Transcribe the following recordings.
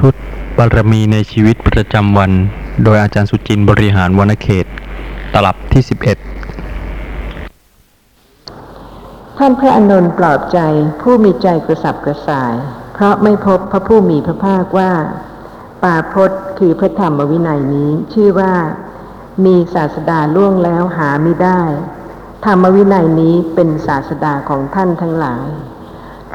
ชุด บารมีในชีวิตประจำวัน โดยอาจารย์สุจินต์บริหารวรรณเขต ตลับที่ 11 ท่านพระอนนท์ปลอบใจผู้มีใจกระสับกระส่าย เพราะไม่พบพระผู้มีพระภาคว่า ป่าพจน์คือพระธรรมวินัยนี้ชื่อว่า มีศาสดาล่วงแล้วหาไม่ได้ ธรรมวินัยนี้เป็นศาสดาของท่านทั้งหลาย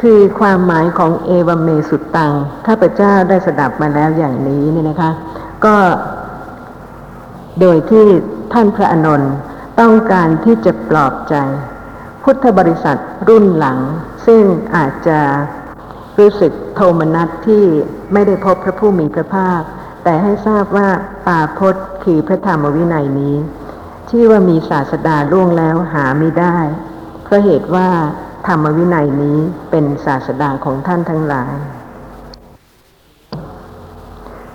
คือความหมายของเอวเมสุตังข้าพเจ้าได้สดับมาแล้วอย่างนี้เนี่ยนะคะ ก็โดยที่ท่านพระอนนท์ต้องการที่จะปลอบใจ พุทธบริษัทรุ่นหลัง ซึ่งอาจจะรู้สึกโทมนัสที่ไม่ได้พบพระผู้มีพระภาค แต่ให้ทราบว่าป่าพจน์คือพระธรรมวินัยนี้ ที่ว่ามีศาสดาล่วงแล้วหาไม่ได้เพราะเหตุว่า ธรรมวินัยนี้เป็นศาสดาของท่านทั้งหลาย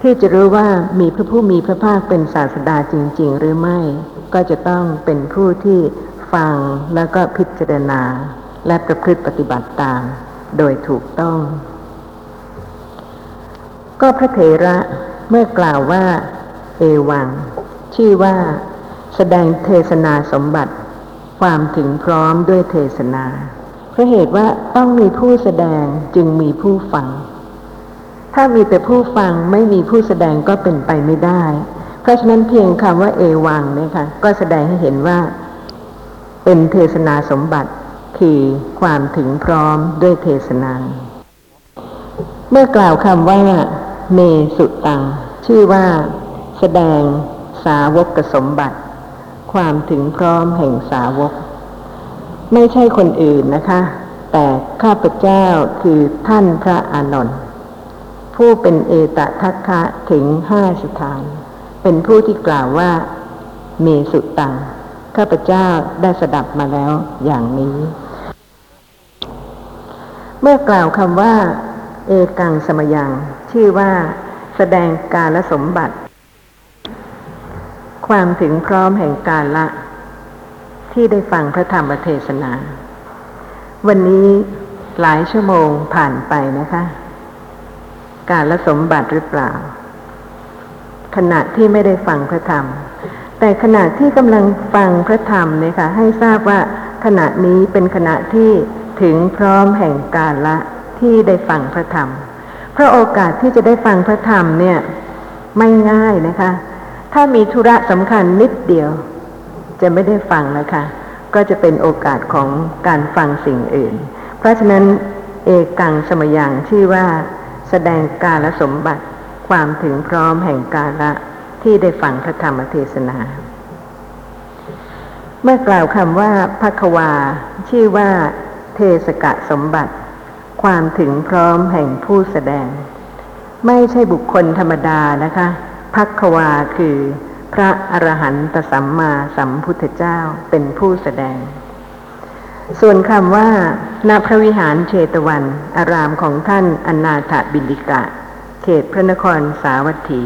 ที่จะรู้ว่ามีพระผู้มีพระภาคเป็นศาสดาจริง ๆ หรือไม่ ก็จะต้องเป็นผู้ที่ฟังแล้วก็พิจารณา และประพฤติปฏิบัติตาม โดยถูกต้อง ก็พระเถระเมื่อกล่าวว่า เอวัง ชื่อว่า แสดงเทศนาสมบัติความถึงพร้อมด้วยเทศนา เพราะเหตุว่าต้องมีผู้แสดงจึงมีผู้ฟัง ถ้ามีแต่ผู้ฟังไม่มีผู้แสดงก็เป็นไปไม่ได้ เพราะฉะนั้นเพียงคำว่าเอวังเนี่ยค่ะก็แสดงให้เห็นว่า เป็นเทศนาสมบัติคือความถึงพร้อมด้วยเทศนา เมื่อกล่าวคำว่าเมสุตัง ชื่อว่า แสดงสาวกสมบัติ ความถึงพร้อมแห่งสาวก ไม่ใช่คนอื่นนะคะ แต่ข้าพเจ้าคือท่านพระอานนท์ผู้เป็นเอตทัคคะถึงห้าสถาน เป็นผู้ที่กล่าวว่าเมสุตังข้าพเจ้าได้สดับมาแล้วอย่างนี้ เมื่อกล่าวคำว่า เอกังสมยัง ชื่อว่าแสดงการลสมบัติ ความถึงพร้อมแห่งการละ ที่ได้ฟังพระธรรมเทศนา วันนี้หลายชั่วโมงผ่านไปนะคะ การละสมบัติหรือเปล่า ขณะที่ไม่ได้ฟังพระธรรม แต่ขณะที่กำลังฟังพระธรรมเนี่ยค่ะให้ทราบว่าขณะนี้เป็นขณะที่ถึงพร้อมแห่งกาละที่ได้ฟังพระธรรม เพราะโอกาสที่จะได้ฟังพระธรรมเนี่ย ไม่ง่ายนะคะ ถ้ามีธุระสำคัญนิดเดียว จะไม่ได้ฟังนะคะ ก็จะเป็นโอกาสของการฟังสิ่งอื่น เพราะฉะนั้นเอกังสมยังชื่อว่า แสดงกาลสมบัติความถึงพร้อมแห่งกาละที่ได้ฟังพระธรรมเทศนา เมื่อกล่าวคำว่าพักวา ชื่อว่า เทศกะสมบัติ ความถึงพร้อมแห่งผู้แสดง ไม่ใช่บุคคลธรรมดานะคะพักวาคือ พระอรหันตสัมมาสัมพุทธเจ้าเป็นผู้แสดง ส่วนคำว่าณพระวิหารเชตวัน อารามของท่านอนาถบินิกะ เขตพระนครสาวัตถี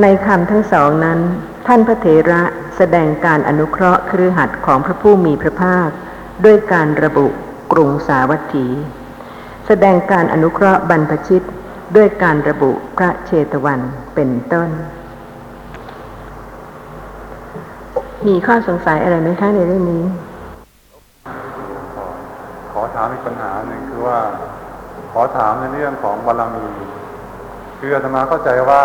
ในคำทั้งสองนั้น ท่านพระเถระแสดงการอนุเคราะห์ครือหัดของพระผู้มีพระภาค ด้วยการระบุกรุงสาวัตถี แสดงการอนุเคราะห์บรรพชิตด้วยการระบุพระเชตวันเป็นต้น มีข้อสงสัยอะไรไหมคะในเรื่องนี้ ขอถามอีกปัญหาหนึ่งคือว่า ขอถามในเรื่องของบารมี คืออาตมาเข้าใจว่า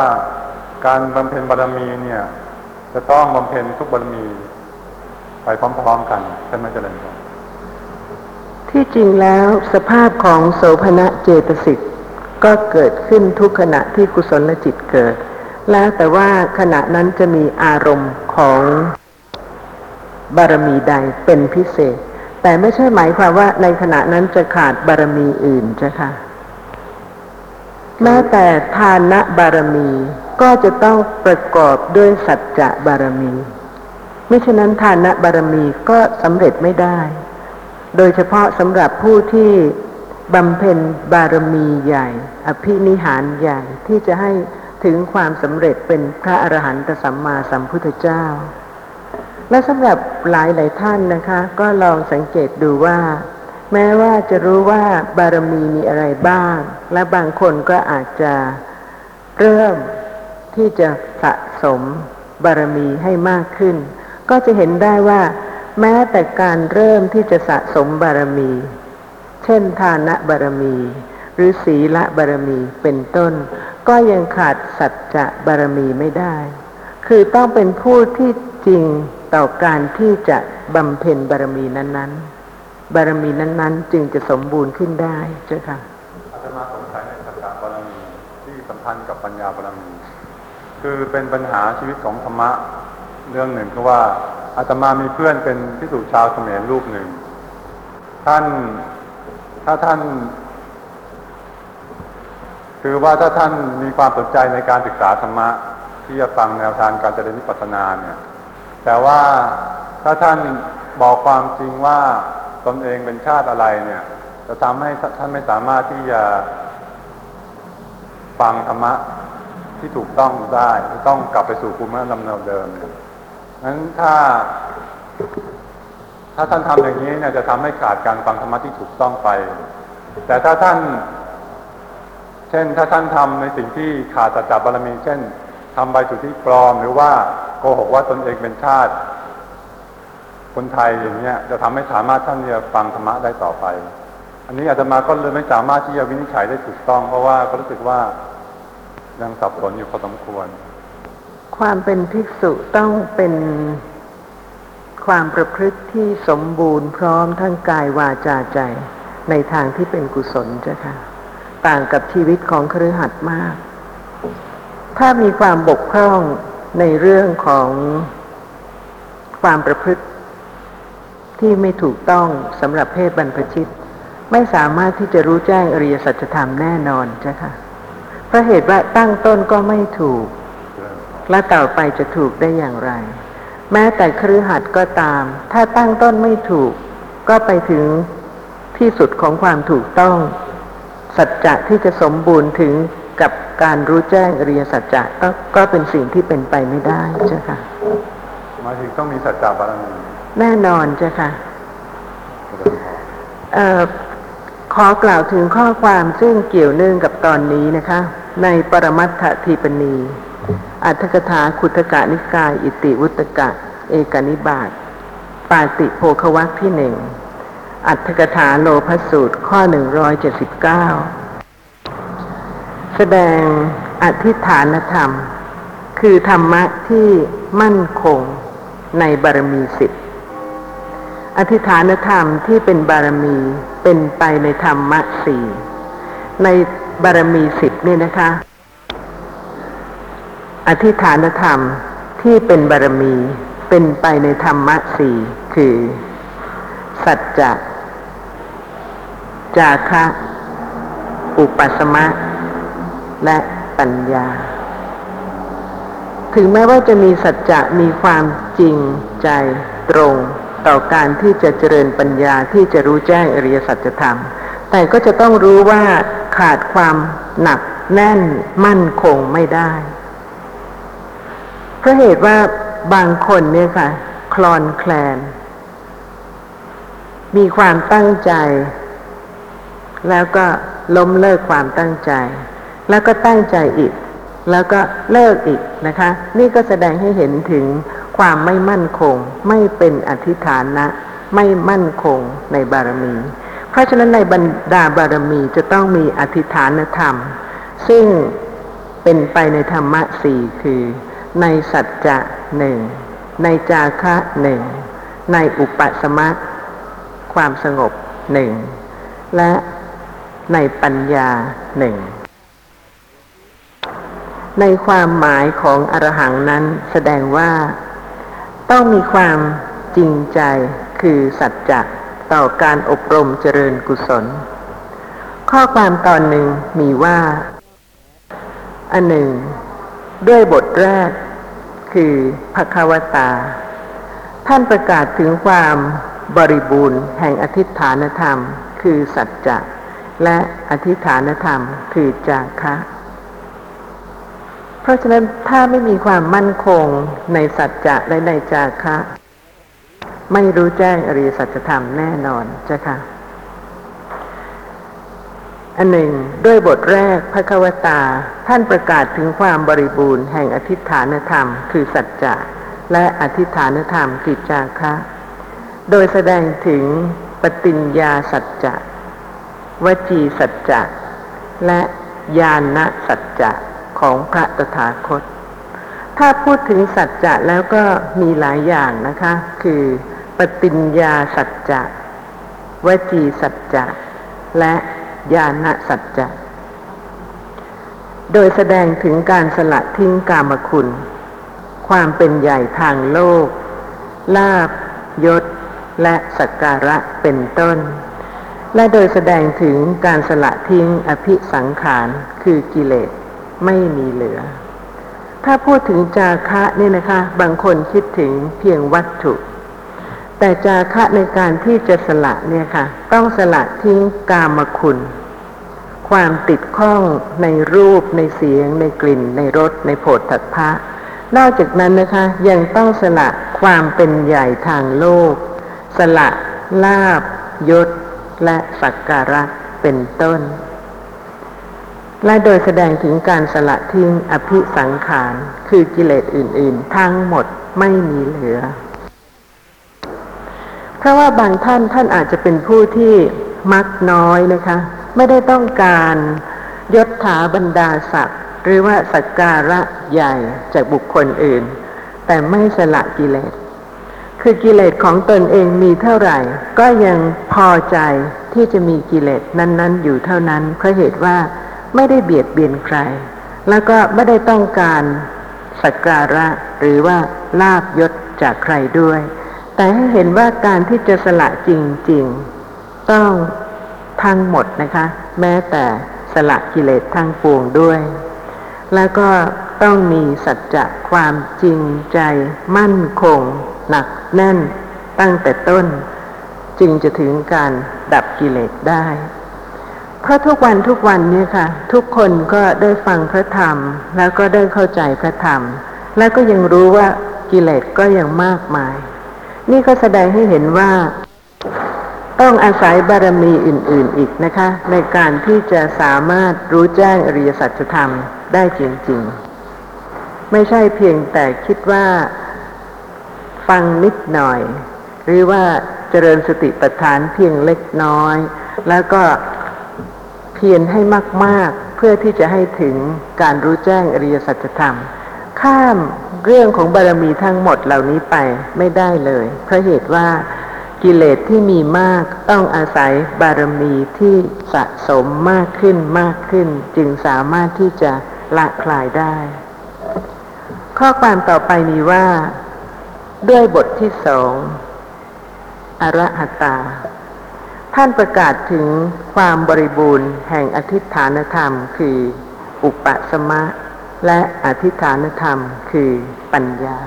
การบำเพ็ญบารมีเนี่ย จะต้องบำเพ็ญทุกบารมี ไปพร้อมๆกันใช่ไหมเจริญพรที่จริงแล้วสภาพของโสภณะเจตสิกก็เกิดขึ้นทุกขณะที่กุศลจิตเกิด แล้วแต่ว่าขณะนั้นจะมีอารมณ์ของ บารมีใดเป็นพิเศษ แต่ไม่ใช่หมายความว่าในขณะนั้นจะขาดบารมีอื่นจ้ะค่ะแม้แต่ทานะบารมีก็จะต้องประกอบด้วยสัจจะบารมี ไม่ฉะนั้นทานะบารมีก็สำเร็จไม่ได้ โดยเฉพาะสำหรับผู้ที่บำเพ็ญบารมีใหญ่ อภินิหารใหญ่ที่จะให้ถึงความสำเร็จเป็นพระอรหันตสัมมาสัมพุทธเจ้า และสำหรับหลายหลายท่านนะคะ ก็ลองสังเกตดูว่า แม้ว่าจะรู้ว่าบารมีมีอะไรบ้าง และบางคนก็อาจจะเริ่มที่จะสะสมบารมีให้มากขึ้น ก็จะเห็นได้ว่า แม้แต่การเริ่มที่จะสะสมบารมี เช่นทานะบารมี หรือศีละบารมีเป็นต้น ก็ยังขาดสัจจะบารมีไม่ได้ คือต้องเป็นผู้ที่ จริงต่อการที่จะบำเพ็ญบารมีนั้น ๆ บารมีนั้น ๆ จึงจะสมบูรณ์ขึ้นได้เจ้าค่ะอาตมาสงสัยในสัจจะบารมีที่สัมพันธ์กับปัญญาบารมี คือเป็นปัญหาชีวิตของธรรมะเรื่องหนึ่งก็ว่าอาตมามีเพื่อนเป็นพิสุชาวเขมรรูปหนึ่ง ท่านถ้าท่าน คือว่าถ้าท่านมีความสนใจในการศึกษาธรรมะที่จะฟังแนวทางการเจริญวิปัสสนาเนี่ย แต่ว่าถ้าท่านบอกความจริงว่าตนเองเป็นชาติอะไรเนี่ย จะทำให้ท่านไม่สามารถที่จะฟังธรรมะที่ถูกต้องได้จะต้องกลับไปสู่ภูมิลำเนาเดิมนั้นถ้า ถ้าท่านทำอย่างนี้เนี่ยจะทำให้ขาดการฟังธรรมะที่ถูกต้องไป แต่ถ้าท่าน เช่นถ้าท่านทำในสิ่งที่ขาดสัจจบารมี เช่น ทำใบสุทธิปลอม หรือว่าโกหกว่าตนเองเป็นชาติ คนไทยอย่างเนี้ยจะทำให้สามารถท่านจะฟังธรรมะได้ต่อไป อันนี้อาตมาก็เลยไม่สามารถที่จะวินิจฉัยได้ถูกต้อง เพราะว่าก็รู้สึกว่ายังสับสนอยู่พอสมควร ความเป็นภิกษุต้องเป็นความประพฤติที่สมบูรณ์พร้อมทั้งกายวาจาใจในทางที่เป็นกุศลเจ้าค่ะ ต่างกับชีวิตของครือหัดมาก ถ้ามีความบกพร่องในเรื่องของความประพฤติ ที่ไม่ถูกต้องสำหรับเพศบรรพชิต ไม่สามารถที่จะรู้แจ้งอริยสัจธรรมแน่นอนเจ้าค่ะเพราะเหตุว่าตั้งต้นก็ไม่ถูก และต่อไปจะถูกได้อย่างไร แม้แต่ครือหัดก็ตาม ถ้าตั้งต้นไม่ถูก ก็ไปถึงที่สุดของความถูกต้อง สัจจะที่จะสมบูรณ์ถึงกับ การรู้แจ้งอริยสัจจะก็ก็เป็นสิ่งที่เป็นไปไม่ได้เจ้าค่ะหมายถึงต้องมีสัจจะบารมีแน่นอนเจ้าค่ะเอ่อขอกล่าวถึงข้อความซึ่งเกี่ยวเนื่องกับตอนนี้นะคะ ในปรมัตถทีปณี อัตถกถาขุทกานิกาย อิติวุตกะ เอกานิบาตปาติโภควักที่หนึ่งอัตถกถาโลพสูตรข้อหนึ่งร้อยเจ็ดสิบเก้า แสดงอธิฐานธรรม คือธรรมะที่มั่นคงในบารมีสิบอธิฐานธรรมที่เป็นบารมีเป็นไปในธรรมะสี่ในบารมีสิบนี่นะคะ อธิฐานธรรมที่เป็นบารมีเป็นไปในธรรมะสี่คือ สัจจะจาคะ อุปสมะ และปัญญา ถึงแม้ว่าจะมีสัจจะมีความจริงใจตรง ต่อการที่จะเจริญปัญญาที่จะรู้แจ้งอริยสัจธรรม แต่ก็จะต้องรู้ว่าขาดความหนักแน่นมั่นคงไม่ได้เพราะเหตุว่าบางคนเนี่ยค่ะ คลอนแคลน มีความตั้งใจ แล้วก็ล้มเลิกความตั้งใจ แล้วก็ตั้งใจอีก แล้วก็เลิกอีกนะคะ นี่ก็แสดงให้เห็นถึงความไม่มั่นคง ไม่เป็นอธิฐานะ ไม่มั่นคงในบารมี เพราะฉะนั้นในบรรดาบารมีจะต้องมีอธิฐานธรรม ซึ่งเป็นไปในธรรมะสี่คือ ในสัจจะหนึ่งในจาคะหนึ่งในอุปสมะความสงบหนึ่งและในปัญญาหนึ่ง ในความหมายของอรหังนั้นแสดงว่า ต้องมีความจริงใจคือสัจจะต่อการอบรมเจริญกุศล ข้อความตอนหนึ่งมีว่า อันหนึ่ง ด้วยบทแรก คือภควตา ท่านประกาศถึงความบริบูรณ์แห่งอธิฐานธรรม คือสัจจะ และอธิฐานธรรมคือจาคะ เพราะฉะนั้นถ้าไม่มีความมั่นคงในสัจจะและในจาคะ ไม่รู้แจ้งอริยสัจธรรมแน่นอนเจ้าค่ะอันหนึ่งด้วยบทแรกพระควตา ท่านประกาศถึงความบริบูรณ์แห่งอธิฐานธรรม คือสัจจะและอธิฐานธรรมกิจจาคะ โดยแสดงถึงปฏิญญาสัจจะวจีสัจจะและญาณสัจจะ ของพระตถาคต ถ้าพูดถึงสัจจะแล้วก็มีหลายอย่างนะคะ คือปฏิญญาสัจจะวจีสัจจะและญาณสัจจะ โดยแสดงถึงการสละทิ้งกามคุณ ความเป็นใหญ่ทางโลก ลาบยศ และสักการะเป็นต้น และโดยแสดงถึงการสละทิ้งอภิสังขารคือกิเลส ไม่มีเหลือ ถ้าพูดถึงจาคะนี่นะคะ บางคนคิดถึงเพียงวัตถุ แต่จาคะในการที่จะสละเนี่ยค่ะ ต้องสละทิ้งกามคุณ ความติดข้องในรูปในเสียง ในกลิ่น ในรสในโผฏฐัพพะนอกจากนั้นนะคะ ยังต้องสละความเป็นใหญ่ทางโลก สละลาบยศและสักการะเป็นต้น และโดยแสดงถึงการสละทิ้งอภิสังขาร คือกิเลสอื่น ๆ ทั้งหมดไม่มีเหลือ เพราะว่าบางท่านท่านอาจจะเป็นผู้ที่มักน้อยนะคะ ไม่ได้ต้องการยศถาบรรดาศักดิ์หรือว่าสักการะใหญ่จากบุคคลอื่น แต่ไม่สละกิเลส คือกิเลสของตนเองมีเท่าไหร่ ก็ยังพอใจที่จะมีกิเลสนั้น ๆ อยู่เท่านั้นเพราะเหตุว่า ไม่ได้เบียดเบียนใคร แล้วก็ไม่ได้ต้องการสักการะหรือว่าลาบยศจากใครด้วย แต่ให้เห็นว่าการที่จะสละจริงๆ ต้องทั้งหมดนะคะ แม้แต่สละกิเลสทั้งปวงด้วย แล้วก็ต้องมีสัจจะความจริงใจ มั่นคง หนักแน่นตั้งแต่ต้น จึงจะถึงการดับกิเลสได้ ราะทุกวันทุกวันเนี่ยค่ะ ทุกคนก็ได้ฟังพระธรรม แล้วก็ได้เข้าใจพระธรรม แล้วก็ยังรู้ว่ากิเลสก็ยังมากมาย นี่ก็แสดงให้เห็นว่าต้องอาศัยบารมีอื่น ๆอีกนะคะ ในการที่จะสามารถรู้แจ้งอริยสัจธรรมได้จริง ๆ ไม่ใช่เพียงแต่คิดว่าฟังนิดหน่อย หรือว่าเจริญสติปัฏฐานเพียงเล็กน้อย แล้วก็ พียรให้มากๆ เพื่อที่จะให้ถึงการรู้แจ้งอริยสัจธรรม ข้ามเรื่องของบารมีทั้งหมดเหล่านี้ไปไม่ได้เลย เพราะเหตุว่ากิเลสที่มีมากต้องอาศัยบารมีที่สะสมมากขึ้นมากขึ้น จึงสามารถที่จะละคลายได้ ข้อความต่อไปนี้ว่า ด้วยบทที่สองอรหัตตา ท่านประกาศถึงความบริบูรณ์แห่งอธิฐานธรรม คืออุปสมะ และอธิฐานธรรม คือปัญญา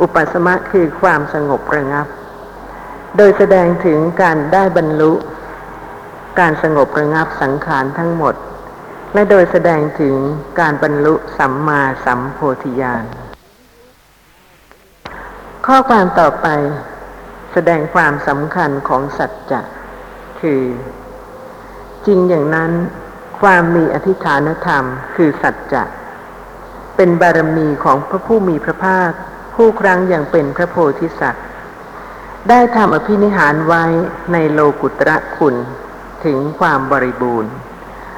อุปสมะคือความสงบระงับ โดยแสดงถึงการได้บรรลุ การสงบระงับสังขารทั้งหมด และโดยแสดงถึงการบรรลุสัมมาสัมโพธิญาณข้อความต่อไป ดงความสำคัญของสัจจะคือ จริงอย่างนั้น ความมีอธิฐานธรรมคือสัจจะเป็นบารมีของพระผู้มีพระภาค ผู้ครั้งอยังเป็นพระโพธิสัตว์ ได้ทำอภินิหารไว้ในโลกุตระคุณถึงความบริบูรณ์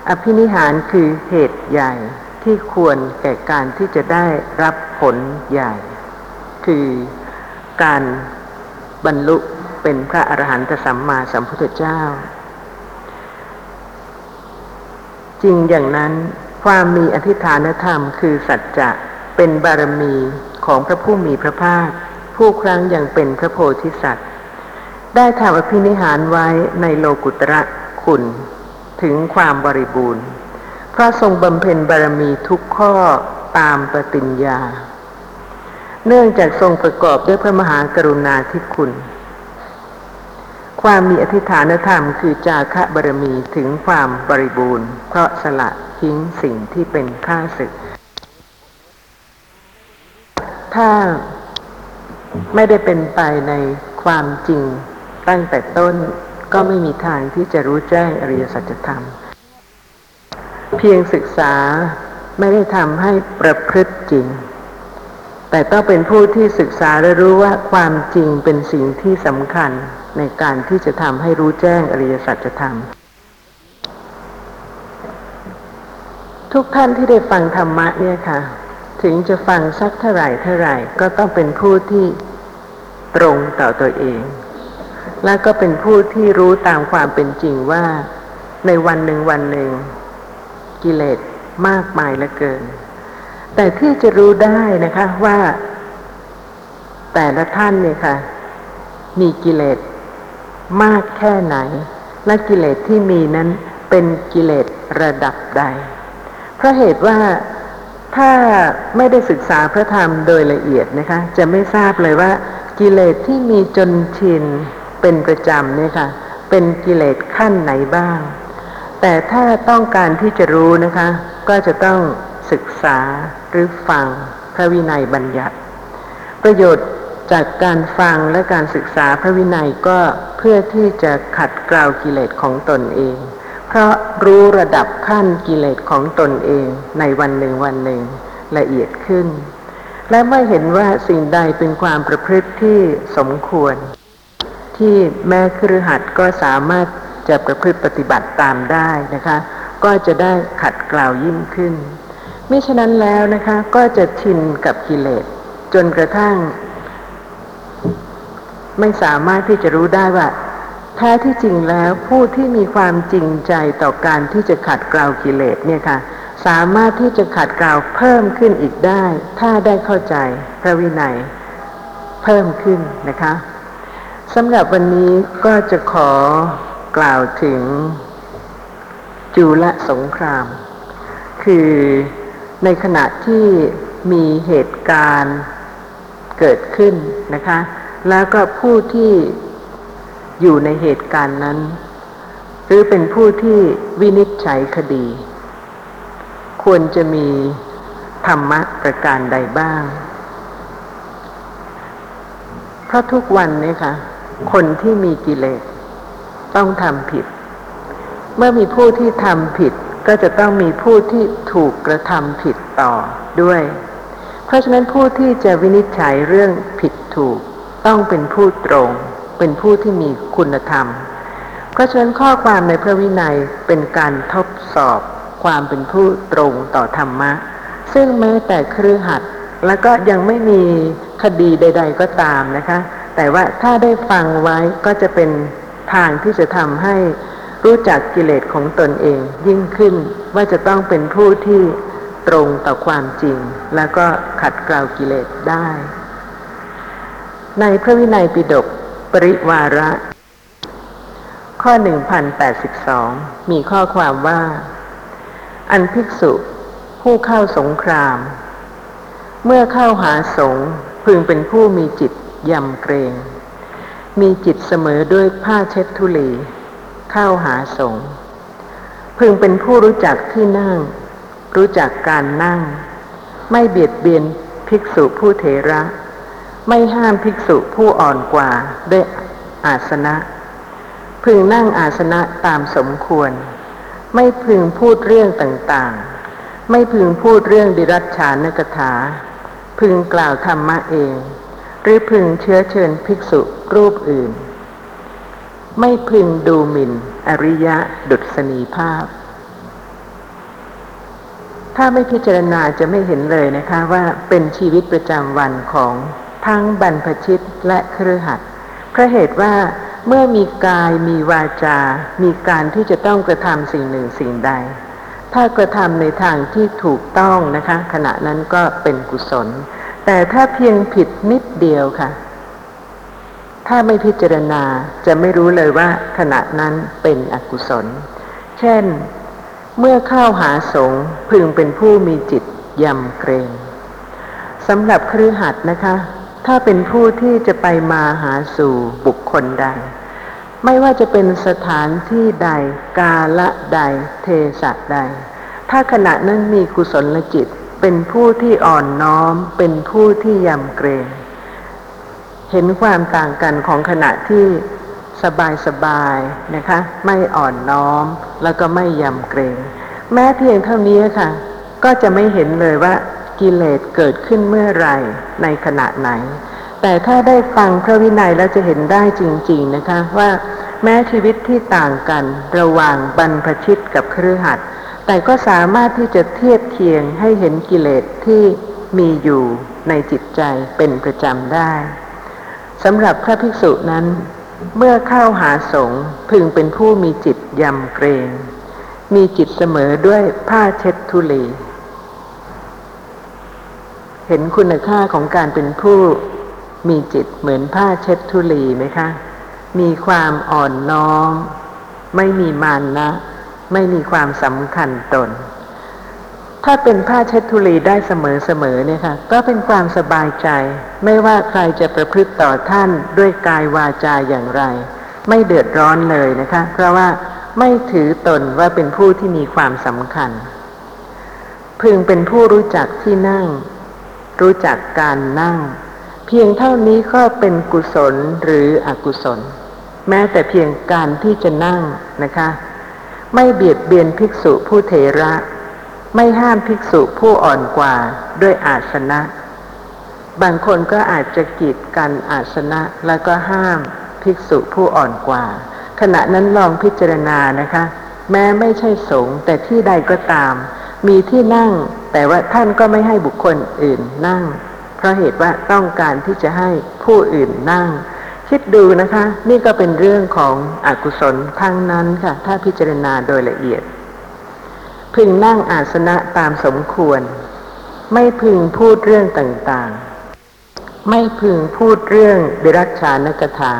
อภินิหารคือเหตุใหญ่ที่ควรแก่การที่จะได้รับผลใหญ่ คือการ บรรลุเป็นพระอรหันตสัมมาสัมพุทธเจ้า จริงอย่างนั้นความมีอธิฐานธรรมคือสัจจะเป็นบารมีของพระผู้มีพระภาค ผู้ครั้งยังเป็นพระโพธิสัตว์ ได้ทำอภินิหารไว้ในโลกุตระคุณถึงความบริบูรณ์ พระทรงบำเพ็ญบารมีทุกข้อตามปฏิญญา เนื่องจากทรงประกอบด้วยพระมหากรุณาธิคุณ ความมีอธิฐานธรรมคือจาคะบารมีถึงความบริบูรณ์ เพราะสละทิ้งสิ่งที่เป็นข้าศึก ถ้าไม่ได้เป็นไปในความจริงตั้งแต่ต้นก็ไม่มีทางที่จะรู้แจ้งอริยสัจธรรม เพียงศึกษาไม่ได้ทำให้ประพฤติจริง แต่ต้องเป็นผู้ที่ศึกษาและรู้ว่าความจริงเป็นสิ่งที่สำคัญในการที่จะทำให้รู้แจ้งอริยสัจธรรม ทุกท่านที่ได้ฟังธรรมะเนี่ยค่ะ ถึงจะฟังสักเท่าไหร่เท่าไหร่ก็ต้องเป็นผู้ที่ตรงต่อตัวเอง และก็เป็นผู้ที่รู้ตามความเป็นจริงว่าในวันหนึ่งวันหนึ่งกิเลสมากมายเหลือเกิน แต่ที่จะรู้ได้นะคะว่า แต่ละท่านเนี่ยค่ะ มีกิเลสมากแค่ไหน และกิเลสที่มีนั้นเป็นกิเลสระดับใด เพราะเหตุว่าถ้าไม่ได้ศึกษาพระธรรมโดยละเอียดนะคะ จะไม่ทราบเลยว่า กิเลสที่มีจนชินเป็นประจำเนี่ยค่ะ เป็นกิเลสขั้นไหนบ้าง แต่ถ้าต้องการที่จะรู้นะคะ ก็จะต้อง ศึกษาหรือฟังพระวินัยบัญญัติ ประโยชน์จากการฟังและการศึกษาพระวินัยก็เพื่อที่จะขัดเกลากิเลสของตนเอง เพราะรู้ระดับขั้นกิเลสของตนเองในวันหนึ่งวันหนึ่งละเอียดขึ้น และเมื่อเห็นว่าสิ่งใดเป็นความประพฤติที่สมควร ที่แม่ครือหัดก็สามารถจะประพฤติปฏิบัติตามได้นะคะ ก็จะได้ขัดเกลายิ่งขึ้น มิฉะนั้นแล้วนะคะก็จะชินกับกิเลส จนกระทั่ง ไม่สามารถที่จะรู้ได้ว่าแท้ที่จริงแล้วผู้ที่มีความจริงใจต่อการที่จะขัดเกลากิเลสเนี่ยค่ะ สามารถที่จะขัดเกลาเพิ่มขึ้นอีกได้ ถ้าได้เข้าใจพระวินัยเพิ่มขึ้นนะคะสำหรับวันนี้ก็จะขอกล่าวถึงจุลสงคราม คือ ในขณะที่มีเหตุการณ์เกิดขึ้นนะคะ แล้วก็ผู้ที่อยู่ในเหตุการณ์นั้น หรือเป็นผู้ที่วินิจฉัยคดี ควรจะมีธรรมะประการใดบ้าง เพราะทุกวันนี้ค่ะ คนที่มีกิเลสต้องทำผิด เมื่อมีผู้ที่ทำผิด ก็จะต้องมีผู้ที่ถูกกระทำผิดต่อด้วย เพราะฉะนั้นผู้ที่จะวินิจฉัยเรื่องผิดถูก ต้องเป็นผู้ตรง เป็นผู้ที่มีคุณธรรม เพราะฉะนั้นข้อความในพระวินัยเป็นการทดสอบความเป็นผู้ตรงต่อธรรมะ ซึ่งแม้แต่ครือหัดแล้วก็ยังไม่มีคดีใด ๆ ก็ตามนะคะ แต่ว่าถ้าได้ฟังไว้ก็จะเป็นทางที่จะทำให้ รู้จักกิเลสของตนเองยิ่งขึ้นว่าจะต้องเป็นผู้ที่ตรงต่อความจริง แล้วก็ขัดเกลากิเลสได้ ในพระวินัยปิฎกปริวาระ ข้อ 1082 มีข้อความว่า อันภิกษุผู้เข้าสงคราม เมื่อเข้าหาสงฆ์พึงเป็นผู้มีจิตยำเกรง มีจิตเสมอด้วยผ้าเช็ดทุลี เข้าหาสงฆ์พึงเป็นผู้รู้จักที่นั่ง รู้จักการนั่ง ไม่เบียดเบียนภิกษุผู้เถระ ไม่ห้ามภิกษุผู้อ่อนกว่าด้วยอาสนะ พึงนั่งอาสนะตามสมควร ไม่พึงพูดเรื่องต่างๆ ไม่พึงพูดเรื่องดิรัชฉานกถา พึงกล่าวธรรมะเอง หรือพึงเชื้อเชิญภิกษุรูปอื่น ไม่พึงดูหมิ่นอริยะดุษณีภาพ ถ้าไม่พิจารณาจะไม่เห็นเลยนะคะว่าเป็นชีวิตประจำวันของทั้งบรรพชิตและเครือขัดเพราะเหตุว่าเมื่อมีกายมีวาจา มีการที่จะต้องกระทำสิ่งหนึ่งสิ่งใด ถ้ากระทำในทางที่ถูกต้องนะคะ ขณะนั้นก็เป็นกุศล แต่ถ้าเพียงผิดนิดเดียวค่ะ ถ้าไม่พิจารณาจะไม่รู้เลยว่าขณะนั้นเป็นอกุศล เช่น เมื่อเข้าหาสงฆ์พึงเป็นผู้มีจิตยำเกรงสำหรับครือหัดนะคะ ถ้าเป็นผู้ที่จะไปมาหาสู่บุคคลใด ไม่ว่าจะเป็นสถานที่ใด กาละใด เทศะใด ถ้าขณะนั้นมีกุศลจิต เป็นผู้ที่อ่อนน้อม เป็นผู้ที่ยำเกรง เห็นความต่างกันของขณะที่สบายสบายนะคะ ไม่อ่อนน้อมแล้วก็ไม่ยำเกรง แม้เพียงเท่านี้ค่ะ ก็จะไม่เห็นเลยว่ากิเลสเกิดขึ้นเมื่อไรในขณะไหน แต่ถ้าได้ฟังพระวินัยแล้วจะเห็นได้จริง ๆนะคะว่าแม้ชีวิตที่ต่างกันระหว่างบรรพชิตกับครือขัดแต่ก็สามารถที่จะเทียบเคียงให้เห็นกิเลสที่มีอยู่ในจิตใจเป็นประจำได้ สำหรับพระภิกษุนั้น เมื่อเข้าหาสงฆ์พึงเป็นผู้มีจิตยำเกรง มีจิตเสมอด้วยผ้าเช็ดทุลีเห็นคุณค่าของการเป็นผู้มีจิตเหมือนผ้าเช็ดทุลีไหมคะ มีความอ่อนน้อม ไม่มีมานนะ ไม่มีความสำคัญตน ถ้าเป็นผ้าเช็ดทุลีได้เสมอๆเนี่ยค่ะ ก็เป็นความสบายใจ ไม่ว่าใครจะประพฤติต่อท่านด้วยกายวาจาอย่างไร ไม่เดือดร้อนเลยนะคะ เพราะว่าไม่ถือตนว่าเป็นผู้ที่มีความสำคัญ พึงเป็นผู้รู้จักที่นั่ง รู้จักการนั่ง เพียงเท่านี้ก็เป็นกุศลหรืออกุศล แม้แต่เพียงการที่จะนั่งนะคะ ไม่เบียดเบียนภิกษุผู้เถระ ไม่ห้ามภิกษุผู้อ่อนกว่าด้วยอาสนะ บางคนก็อาจจะกีดกันอาสนะแล้วก็ห้ามภิกษุผู้อ่อนกว่า ขณะนั้นลองพิจารณานะคะ แม้ไม่ใช่สงฆ์แต่ที่ใดก็ตาม มีที่นั่ง แต่ว่าท่านก็ไม่ให้บุคคลอื่นนั่ง เพราะเหตุว่าต้องการที่จะให้ผู้อื่นนั่ง คิดดูนะคะ นี่ก็เป็นเรื่องของอกุศลทั้งนั้นค่ะ ถ้าพิจารณาโดยละเอียด พึงนั่งอาสนะตามสมควร ไม่พึงพูดเรื่องต่างๆ ไม่พึงพูดเรื่องเดรัจฉานกถา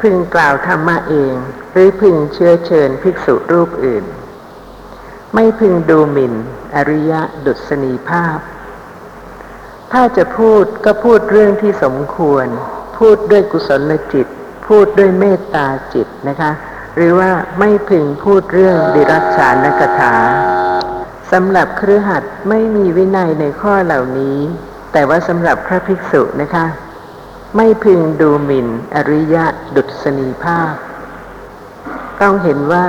พึงกล่าวธรรมะเอง หรือพึงเชื้อเชิญภิกษุรูปอื่น ไม่พึงดูหมิ่น อริยะดุษณีภาพ ถ้าจะพูดก็พูดเรื่องที่สมควร พูดด้วยกุศลจิต พูดด้วยเมตตาจิตนะคะ หรือว่าไม่พึงพูดเรื่องดิรัจฉานกถาสำหรับครือขัดไม่มีวินัยในข้อเหล่านี้ แต่ว่าสำหรับพระภิกษุนะคะ ไม่พึงดูหมิ่นอริยะดุษณีภาพ ต้องเห็นว่า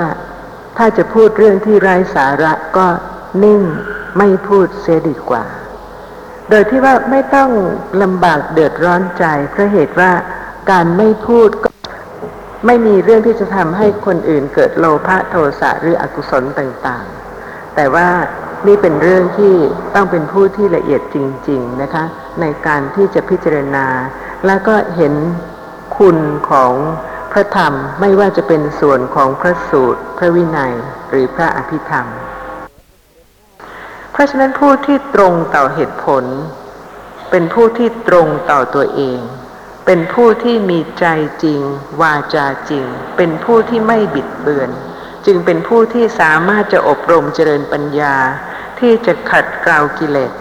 ถ้าจะพูดเรื่องที่ไร้สาระก็นิ่งไม่พูดเสียดีกว่า โดยที่ว่าไม่ต้องลำบากเดือดร้อนใจเพราะเหตุว่าการไม่พูดก็ ไม่มีเรื่องที่จะทำให้คนอื่นเกิดโลภะโทสะหรืออกุศลต่างๆ แต่ว่านี่เป็นเรื่องที่ต้องเป็นผู้ที่ละเอียดจริง ๆนะคะ ในการที่จะพิจารณา แล้วก็เห็นคุณของพระธรรมไม่ว่าจะเป็นส่วนของพระสูตร พระวินัยหรือพระอภิธรรม เพราะฉะนั้นผู้ที่ตรงต่อเหตุผล เป็นผู้ที่ตรงต่อตัวเอง เป็นผู้ที่มีใจจริง วาจาจริง เป็นผู้ที่ไม่บิดเบือน จึงเป็นผู้ที่สามารถจะอบรมเจริญปัญญา ที่จะขัดเกลากิเลส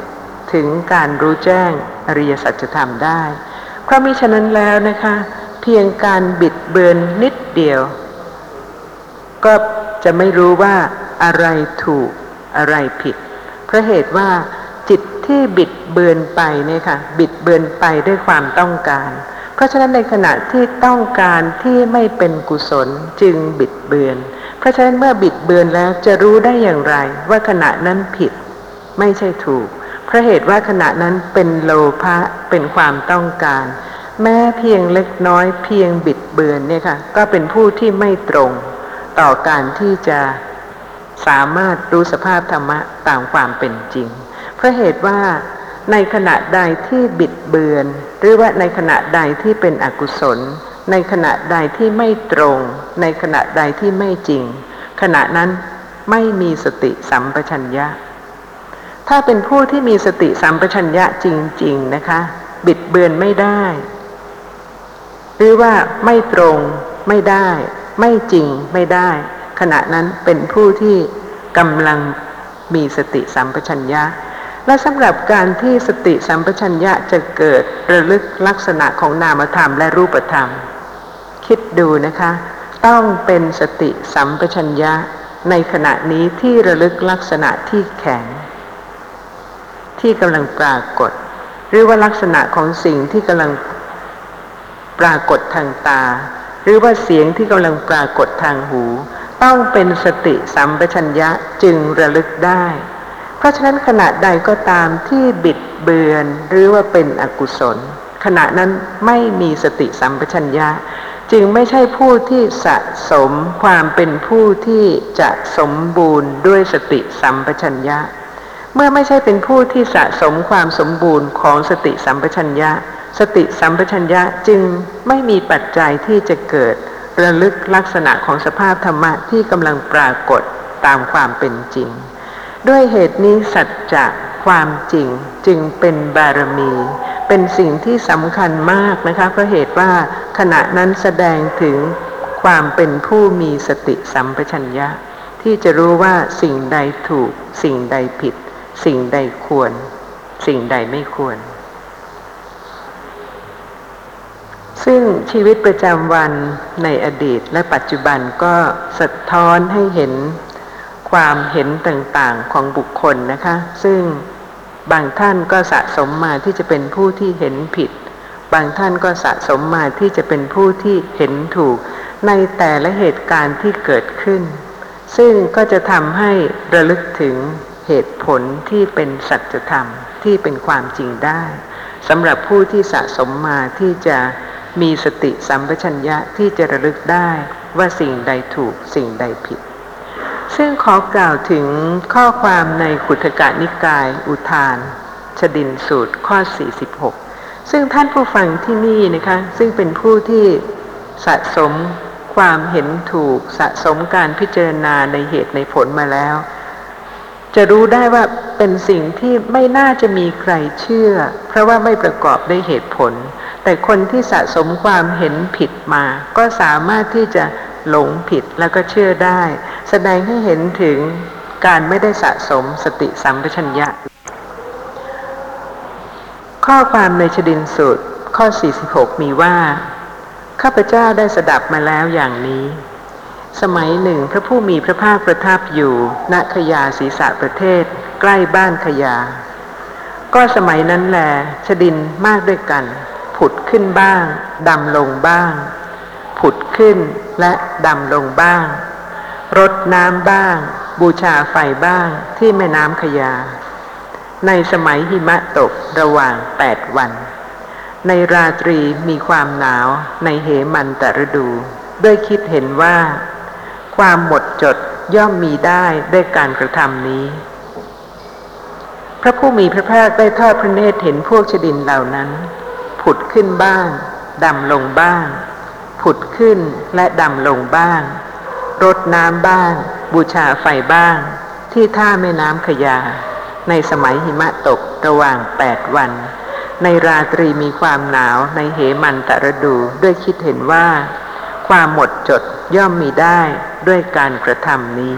ถึงการรู้แจ้งอริยสัจธรรมได้ เพราะมิฉะนั้นแล้วนะคะ เพียงการบิดเบือนนิดเดียว ก็จะไม่รู้ว่าอะไรถูกอะไรผิด เพราะเหตุว่าจิตที่บิดเบือนไปเนี่ยค่ะ บิดเบือนไปด้วยความต้องการ เพราะฉะนั้นในขณะที่ต้องการที่ไม่เป็นกุศลจึงบิดเบือน เพราะฉะนั้นเมื่อบิดเบือนแล้วจะรู้ได้อย่างไร ว่าขณะนั้นผิดไม่ใช่ถูก เพราะเหตุว่าขณะนั้นเป็นโลภะเป็นความต้องการ แม้เพียงเล็กน้อยเพียงบิดเบือนเนี่ยค่ะก็เป็นผู้ที่ไม่ตรงต่อการที่จะสามารถรู้สภาพธรรมะตามความเป็นจริง เพราะเหตุว่าในขณะใดที่บิดเบือน หรือว่าในขณะใดที่เป็นอกุศล ในขณะใดที่ไม่ตรง ในขณะใดที่ไม่จริง ขณะนั้นไม่มีสติสัมปชัญญะ ถ้าเป็นผู้ที่มีสติสัมปชัญญะจริง ๆนะคะ บิดเบือนไม่ได้ หรือว่าไม่ตรงไม่ได้ ไม่จริงไม่ได้ ขณะนั้นเป็นผู้ที่กำลังมีสติสัมปชัญญะ และสำหรับการที่สติสัมปชัญญะจะเกิดระลึกลักษณะของนามธรรมและรูปธรรม คิดดูนะคะ ต้องเป็นสติสัมปชัญญะในขณะนี้ที่ระลึกลักษณะที่แข็ง ที่กำลังปรากฏ หรือว่าลักษณะของสิ่งที่กำลังปรากฏทางตา หรือว่าเสียงที่กำลังปรากฏทางหู ต้องเป็นสติสัมปชัญญะจึงระลึกได้ เพราะฉะนั้นขณะใดก็ตามที่บิดเบือนหรือว่าเป็นอกุศล ขณะนั้นไม่มีสติสัมปชัญญะ จึงไม่ใช่ผู้ที่สะสมความเป็นผู้ที่จะสมบูรณ์ด้วยสติสัมปชัญญะ เมื่อไม่ใช่เป็นผู้ที่สะสมความสมบูรณ์ของสติสัมปชัญญะ สติสัมปชัญญะจึงไม่มีปัจจัยที่จะเกิดระลึกลักษณะของสภาพธรรมะที่กำลังปรากฏตามความเป็นจริง ด้วยเหตุนี้สัจจะความจริงจึงเป็นบารมี เป็นสิ่งที่สำคัญมากนะคะเพราะเหตุว่าขณะนั้นแสดงถึงความเป็นผู้มีสติสัมปชัญญะ ที่จะรู้ว่าสิ่งใดถูก สิ่งใดผิด สิ่งใดควร สิ่งใดไม่ควร ซึ่งชีวิตประจำวันในอดีตและปัจจุบันก็สะท้อนให้เห็น ความเห็นต่างๆของบุคคลนะคะ ซึ่งบางท่านก็สะสมมาที่จะเป็นผู้ที่เห็นผิด บางท่านก็สะสมมาที่จะเป็นผู้ที่เห็นถูก ในแต่ละเหตุการณ์ที่เกิดขึ้น ซึ่งก็จะทำให้ระลึกถึงเหตุผลที่เป็นสัจธรรมที่เป็นความจริงได้สำหรับผู้ที่สะสมมาที่จะมีสติสัมปชัญญะที่จะระลึกได้ว่าสิ่งใดถูกสิ่งใดผิด ซึ่งขอกล่าวถึงข้อความในขุทกานิกาย อุทานชดินสูตรข้อ 46 ซึ่งท่านผู้ฟังที่นี่นะคะ ซึ่งเป็นผู้ที่สะสมความเห็นถูกสะสมการพิจารณาในเหตุในผลมาแล้ว จะรู้ได้ว่าเป็นสิ่งที่ไม่น่าจะมีใครเชื่อ เพราะว่าไม่ประกอบด้วยเหตุผล แต่คนที่สะสมความเห็นผิดมา ก็สามารถที่จะหลงผิดแล้วก็เชื่อได้ แสดงให้เห็นถึงการไม่ได้สะสมสติสัมปชัญญะ ข้อความในชดินสูตรข้อ 46 มีว่า ข้าพเจ้าได้สดับมาแล้วอย่างนี้ สมัยหนึ่งพระผู้มีพระภาคประทับอยู่ณขยาศีสะประเทศ ใกล้บ้านขยา ก็สมัยนั้นแลชดินมากด้วยกัน ผุดขึ้นบ้างดำลงบ้าง ผุดขึ้นและดำลงบ้าง รดน้ำบ้าง บูชาไฟบ้างที่แม่น้ำขยา ในสมัยหิมะตกระหว่างแปดวัน ในราตรีมีความหนาวในเหมันตฤดู ด้วยคิดเห็นว่า ความหมดจดย่อมมีได้ด้วยการกระทำนี้ พระผู้มีพระภาคได้ทอดพระเนตรเห็นพวกชดินเหล่านั้น ผุดขึ้นบ้างดำลงบ้าง ผุดขึ้นและดำลงบ้าง รดน้ำบ้าง บูชาไฟบ้าง ที่ท่าแม่น้ำขยา ในสมัยหิมะตกระหว่างแปดวัน ในราตรีมีความหนาวในเหมันตระดูด้วยคิดเห็นว่า ความหมดจดย่อมมีได้ด้วยการกระทำนี้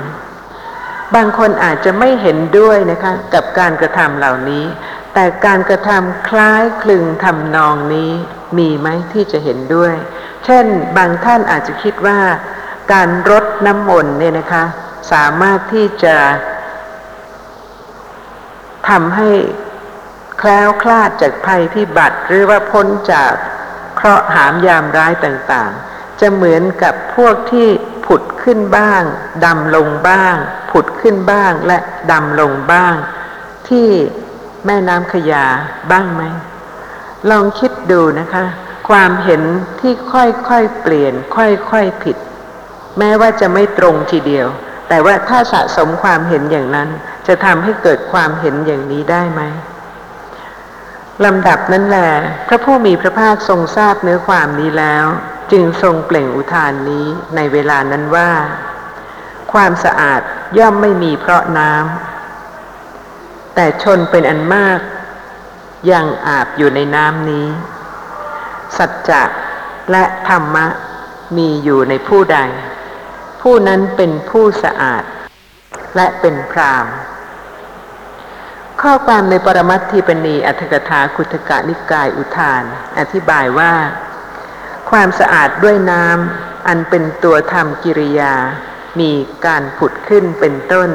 บางคนอาจจะไม่เห็นด้วยนะคะกับการกระทำเหล่านี้ แต่การกระทำคล้ายคลึงทำนองนี้มีไหมที่จะเห็นด้วย เช่น บางท่านอาจจะคิดว่า การรดน้ำมนต์เนี่ยนะคะ สามารถที่จะทำให้แคล้วคลาดจากภัยพิบัติหรือว่าพ้นจากเคราะห์หามยามร้ายต่างๆ จะเหมือนกับพวกที่ผุดขึ้นบ้างดำลงบ้าง ผุดขึ้นบ้างและดำลงบ้าง ที่แม่น้ำขยาบ้างไหม ลองคิดดูนะคะ ความเห็นที่ค่อยๆเปลี่ยน ค่อยๆผิด แม้ว่าจะไม่ตรงทีเดียว แต่ว่าถ้าสะสมความเห็นอย่างนั้น จะทำให้เกิดความเห็นอย่างนี้ได้ไหมลำดับนั้นแหละพระผู้มีพระภาคทรงทราบเนื้อความนี้แล้ว จึงทรงเปล่งอุทานนี้ในเวลานั้นว่า ความสะอาดย่อมไม่มีเพราะน้ำแต่ชนเป็นอันมาก ยังอาบอยู่ในน้ำนี้ สัจจะและธรรมะมีอยู่ในผู้ใด ผู้นั้นเป็นผู้สะอาด และเป็นพรามข้อความในปรมัตถีปณีอัธกถาคุถกะนิกายอุทาน อธิบายว่า ความสะอาดด้วยน้ำอันเป็นตัวทำกิริยา มีการผุดขึ้นเป็นต้น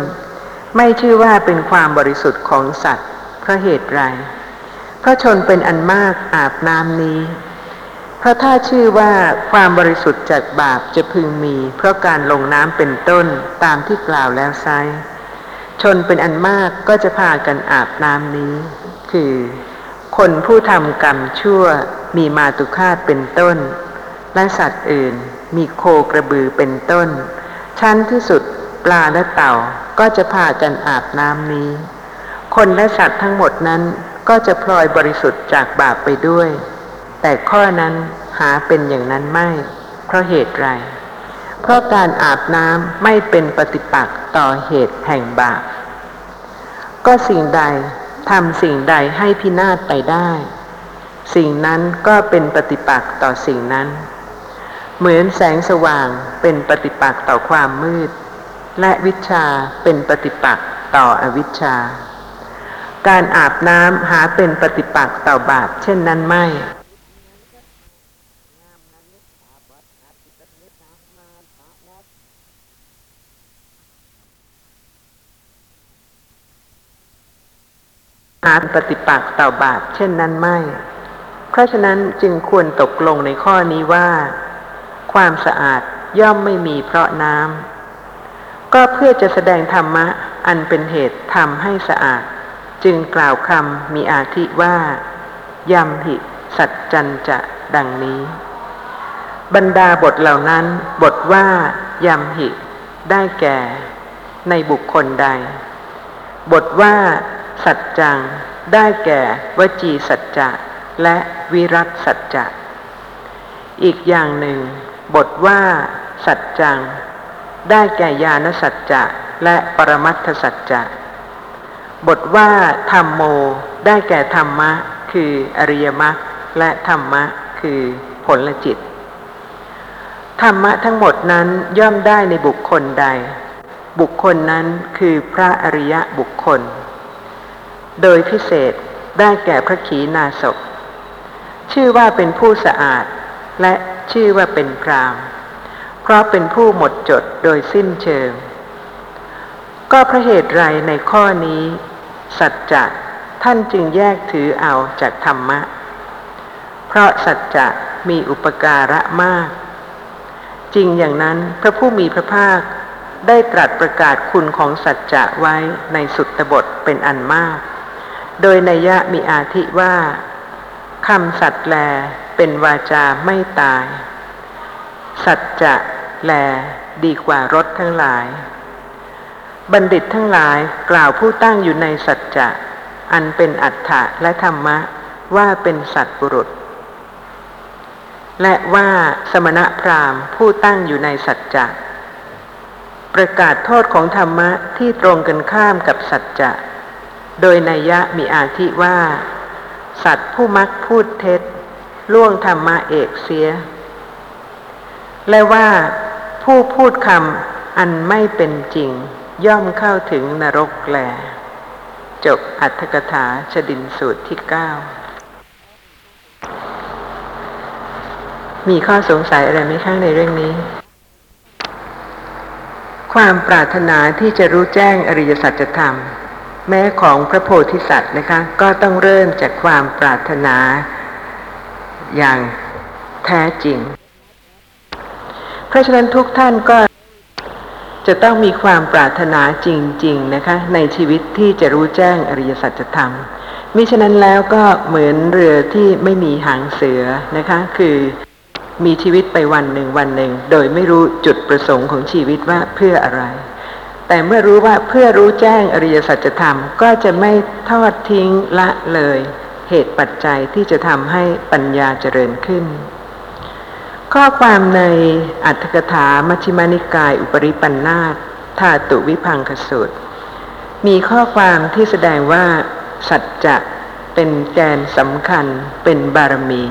ไม่ชื่อว่าเป็นความบริสุทธิ์ของสัตว์เพราะเหตุไรเพราะชนเป็นอันมากอาบน้ำนี้ เพราะถ้าชื่อว่าความบริสุทธิ์จากบาปจะพึงมี เพราะการลงน้ำเป็นต้นตามที่กล่าวแล้วไซชนเป็นอันมากก็จะพากันอาบน้ำนี้ คือ คนผู้ทำกรรมชั่วมีมาตุคาตเป็นต้น และสัตว์อื่นมีโคกระบือเป็นต้น ชั้นที่สุดปลาและเต่าก็จะพากันอาบน้ำนี้ คนและสัตว์ทั้งหมดนั้นก็จะพลอยบริสุทธิ์จากบาปไปด้วย แต่ข้อนั้นหาเป็นอย่างนั้นไม่ เพราะเหตุไร เพราะการอาบน้ำไม่เป็นปฏิปักษ์ต่อเหตุแห่งบาป ก็สิ่งใดทำสิ่งใดให้พินาศไปได้ สิ่งนั้นก็เป็นปฏิปักษ์ต่อสิ่งนั้น เหมือนแสงสว่างเป็นปฏิปักษ์ต่อความมืด และวิชาเป็นปฏิปักษ์ต่ออวิชา การอาบน้ำหาเป็นปฏิปักษ์ต่อบาปเช่นนั้นไม่ หาปฏิปักษ์ต่อบาปเช่นนั้นไม่ เพราะฉะนั้นจึงควรตกลงในข้อนี้ว่า ความสะอาดย่อมไม่มีเพราะน้ำก็เพื่อจะแสดงธรรมะอันเป็นเหตุทำให้สะอาด จึงกล่าวคำมีอาทิว่ายำหิสัจจันจะดังนี้ บรรดาบทเหล่านั้นบทว่ายำหิ ได้แก่ ในบุคคลใด บทว่า สัจจัง ได้แก่วจีสัจจะและวิรัตสัจจะอีกอย่างหนึ่ง บทว่า สัจจัง ได้แก่ญาณสัจจะและปรมัตถสัจจะบทว่าธรรมโม ได้แก่ธรรมะ คืออริยมรรคและธรรมะ คือผลจิต ธรรมะทั้งหมดนั้นย่อมได้ในบุคคลใด บุคคลนั้นคือพระอริยะบุคคล โดยพิเศษได้แก่พระขีณาสพชื่อว่าเป็นผู้สะอาดและชื่อว่าเป็นพรามเพราะเป็นผู้หมดจดโดยสิ้นเชิง ก็พระเหตุไรในข้อนี้ สัจจะท่านจึงแยกถือเอาจากธรรมะ เพราะสัจจะมีอุปการะมาก จริงอย่างนั้นพระผู้มีพระภาคได้ตรัสประกาศคุณของสัจจะไว้ในสุตตบทเป็นอันมาก โดยนัยยะมีอาทิว่าคำสัตว์แลเป็นวาจาไม่ตาย สัจจะแลดีกว่ารถทั้งหลาย บัณฑิตทั้งหลายกล่าวผู้ตั้งอยู่ในสัจจะอันเป็นอัฏฐะและธรรมะว่าเป็นสัตว์บุรุษ และว่าสมณะพราหมณ์ผู้ตั้งอยู่ในสัจจะประกาศโทษของธรรมะที่ตรงกันข้ามกับสัจจะ โดยนัยยะมีอาทิว่า สัตว์ผู้มักพูดเท็จ ล่วงธรรมะเอกเสีย และว่าผู้พูดคำอันไม่เป็นจริง ย่อมเข้าถึงนรกแล จบอัตถกถาชดินสูตรที่เก้ามีข้อสงสัยอะไรไหมข้างในเรื่องนี้ ความปรารถนาที่จะรู้แจ้งอริยสัจธรรม แม้ของพระโพธิสัตว์นะคะ ก็ต้องเริ่มจากความปรารถนาอย่างแท้จริง เพราะฉะนั้นทุกท่านก็จะต้องมีความปรารถนาจริง ๆนะคะ ในชีวิตที่จะรู้แจ้งอริยสัจธรรมมิฉะนั้นแล้วก็เหมือนเรือที่ไม่มีหางเสือนะคะ คือมีชีวิตไปวันหนึ่งวันหนึ่ง โดยไม่รู้จุดประสงค์ของชีวิตว่าเพื่ออะไร แต่เมื่อรู้ว่าเพื่อรู้แจ้งอริยสัจธรรมก็จะไม่ทอดทิ้งละเลย เหตุปัจจัยที่จะทำให้ปัญญาเจริญขึ้น ข้อความในอัตถกถามัชฌิมานิกายอุปริปันธาตธาตุวิพังคสูตร มีข้อความที่แสดงว่า สัจจะเป็นแกนสำคัญเป็นบารมี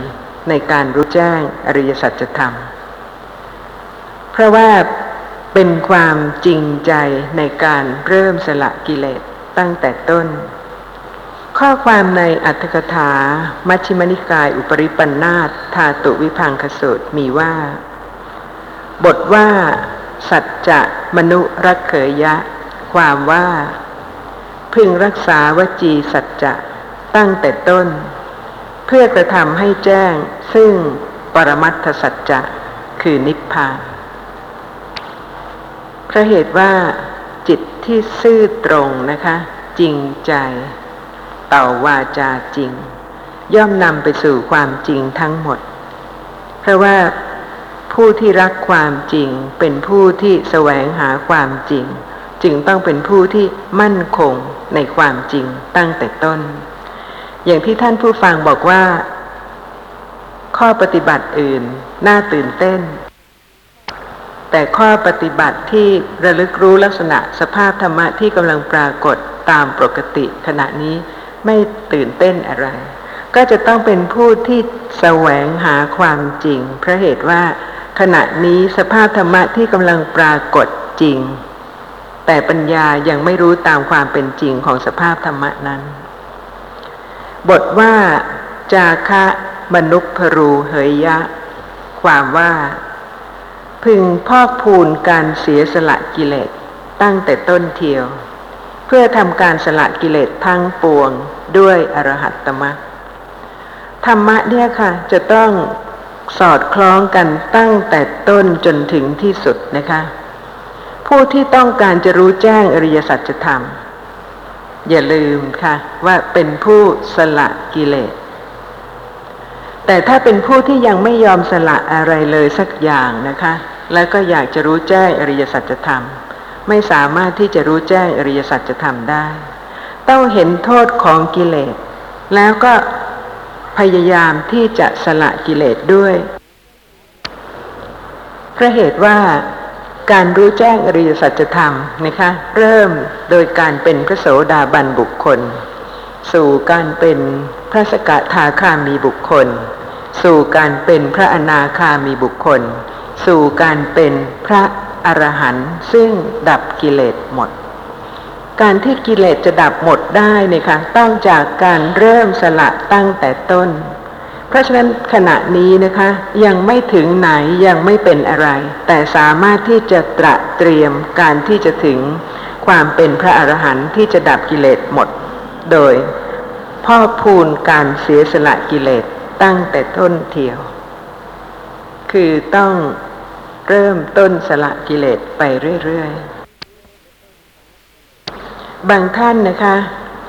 ในการรู้แจ้งอริยสัจธรรม เพราะว่า เป็นความจริงใจในการเริ่มสละกิเลสตั้งแต่ต้น ข้อความในอัตถกถา มัชฌิมนิกายอุปริปันธาธาตุวิพังคสูตรมีว่า บทว่า สัจจะมนุรักเขยะ ความว่า พึงรักษาวจีสัจจะตั้งแต่ต้น เพื่อกระทำให้แจ้งซึ่งปรมัตถสัจจะคือนิพพาน พราะเหตุว่าจิตที่ซื่อตรงนะคะ จริงใจ ต่อวาจาจริง ย่อมนำไปสู่ความจริงทั้งหมด เพราะว่าผู้ที่รักความจริง เป็นผู้ที่แสวงหาความจริง จึงต้องเป็นผู้ที่มั่นคงในความจริงตั้งแต่ต้น อย่างที่ท่านผู้ฟังบอกว่า ข้อปฏิบัติอื่น น่าตื่นเต้น แต่ข้อปฏิบัติที่ระลึกรู้ลักษณะสภาพธรรมะที่กำลังปรากฏตามปกติขณะนี้ไม่ตื่นเต้นอะไร ก็จะต้องเป็นผู้ที่แสวงหาความจริงเพราะเหตุว่า ขณะนี้สภาพธรรมะที่กำลังปรากฏจริง แต่ปัญญายังไม่รู้ตามความเป็นจริงของสภาพธรรมะนั้น บทว่า จาคะมนุษย์พรูเหยยะ ความว่า พึงพอกพูนการเสียสละกิเลสตั้งแต่ต้นเทียว เพื่อทำการสละกิเลสทั้งปวงด้วยอรหัตตมรรคธรรมะเนี่ยค่ะจะต้องสอดคล้องกันตั้งแต่ต้นจนถึงที่สุดนะคะ ผู้ที่ต้องการจะรู้แจ้งอริยสัจธรรม อย่าลืมค่ะว่าเป็นผู้สละกิเลส แต่ถ้าเป็นผู้ที่ยังไม่ยอมสละอะไรเลยสักอย่างนะคะ แล้วก็อยากจะรู้แจ้งอริยสัจธรรม ไม่สามารถที่จะรู้แจ้งอริยสัจธรรมได้ ต้องเห็นโทษของกิเลส แล้วก็พยายามที่จะสละกิเลสด้วยเพราะเหตุว่าการรู้แจ้งอริยสัจธรรมนะคะเริ่มโดยการเป็นพระโสดาบันบุคคล สู่การเป็นพระสกทาคามีบุคคล สู่การเป็นพระอนาคามีบุคคล สู่การเป็นพระอรหันต์ซึ่งดับกิเลสหมด การที่กิเลสจะดับหมดได้นี่ยค่ะต้องจากการเริ่มสละตั้งแต่ต้น เพราะฉะนั้นขณะนี้นะคะยังไม่ถึงไหนยังไม่เป็นอะไร แต่สามารถที่จะตระเตรียมการที่จะถึงความเป็นพระอรหันต์ที่จะดับกิเลสหมด โดยพ่อพูนการเสียสละกิเลสตั้งแต่ต้นเทียว คือต้องเริ่มต้นสละกิเลสไปเรื่อยๆ บางท่านนะคะ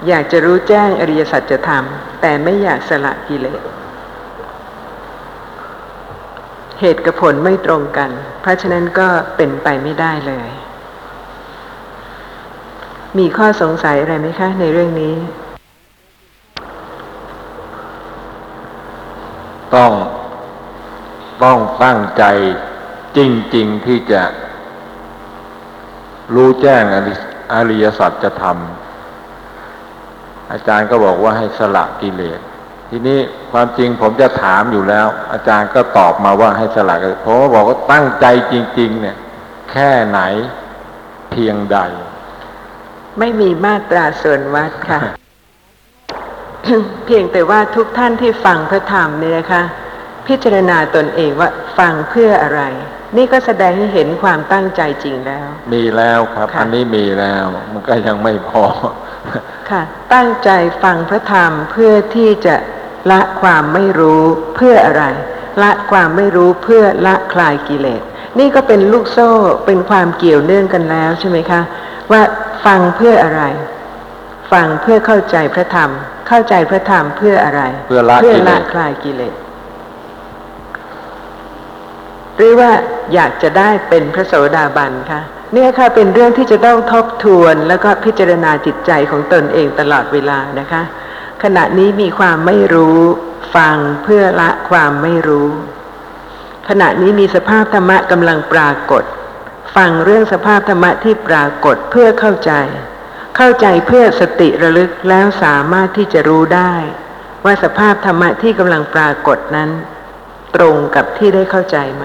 อยากจะรู้แจ้งอริยสัจธรรม แต่ไม่อยากสละกิเลส เหตุกับผลไม่ตรงกัน เพราะฉะนั้นก็เป็นไปไม่ได้เลย มีข้อสงสัยอะไรไหมคะ ในเรื่องนี้ ต้อง ต้องตั้งใจจริง ๆที่จะ รู้แจ้งอริอริยสัจจะทำอาจารย์ก็บอกว่าให้สละกิเลส ทีนี้ความจริงผมจะถามอยู่แล้ว อาจารย์ก็ตอบมาว่าให้สละกิเลสผมก็บอกว่าตั้งใจจริง ๆ เนี่ย แค่ไหนเพียงใด ไม่มีมาตราส่วนวัดค่ะ เพียงแต่ว่าทุกท่านที่ฟังพระธรรมเนี่ยนะคะ พิจารณาตนเองว่าฟังเพื่ออะไร นี่ก็แสดงให้เห็นความตั้งใจจริงแล้ว มีแล้วครับค่ะอันนี้มีแล้ว มันก็ยังไม่พอ ค่ะ ตั้งใจฟังพระธรรมเพื่อที่จะละความไม่รู้เพื่ออะไร ละความไม่รู้เพื่อละคลายกิเลส นี่ก็เป็นลูกโซ่เป็นความเกี่ยวเนื่องกันแล้วใช่ไหมคะ ว่าฟังเพื่ออะไร ฟังเพื่อเข้าใจพระธรรม เข้าใจพระธรรมเพื่ออะไร เพื่อละเพื่อกิเลละสคลายกิเลส หรือว่าอยากจะได้เป็นพระโสดาบันคะเนี่ยค่ะเป็นเรื่องที่จะต้องทบทวนแล้วก็พิจารณาจิตใจของตนเองตลอดเวลานะคะ ขณะนี้มีความไม่รู้ฟังเพื่อละความไม่รู้ ขณะนี้มีสภาพธรรมะกำลังปรากฏ ฟังเรื่องสภาพธรรมะที่ปรากฏเพื่อเข้าใจ เข้าใจเพื่อสติระลึกแล้วสามารถที่จะรู้ได้ ว่าสภาพธรรมะที่กำลังปรากฏนั้น ตรงกับที่ได้เข้าใจไหม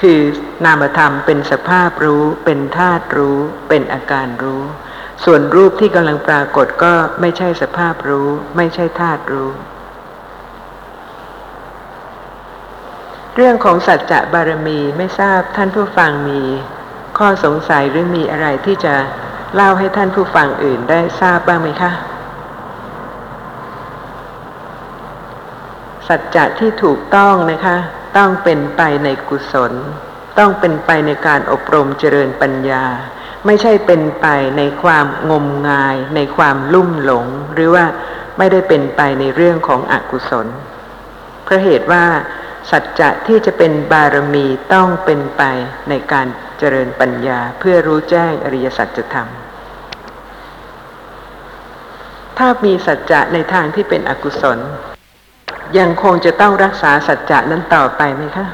คือนามธรรมเป็นสภาพรู้ เป็นธาตุรู้ เป็นอาการรู้ ส่วนรูปที่กำลังปรากฏก็ไม่ใช่สภาพรู้ ไม่ใช่ธาตุรู้ เรื่องของสัจจะบารมีไม่ทราบท่านผู้ฟังมีข้อสงสัยหรือมีอะไรที่จะเล่าให้ท่านผู้ฟังอื่นได้ทราบบ้างไหมคะ สัจจะที่ถูกต้องนะคะ ต้องเป็นไปในกุศล ต้องเป็นไปในการอบรมเจริญปัญญา ไม่ใช่เป็นไปในความงมงาย ในความลุ่มหลง หรือว่าไม่ได้เป็นไปในเรื่องของอกุศลเพราะเหตุว่าสัจจะที่จะเป็นบารมีต้องเป็นไปในการเจริญปัญญาเพื่อรู้แจ้งอริยสัจธรรม ถ้ามีสัจจะในทางที่เป็นอกุศล ยังคงจะต้องรักษาสัจจะนั้นต่อไปไหมคะ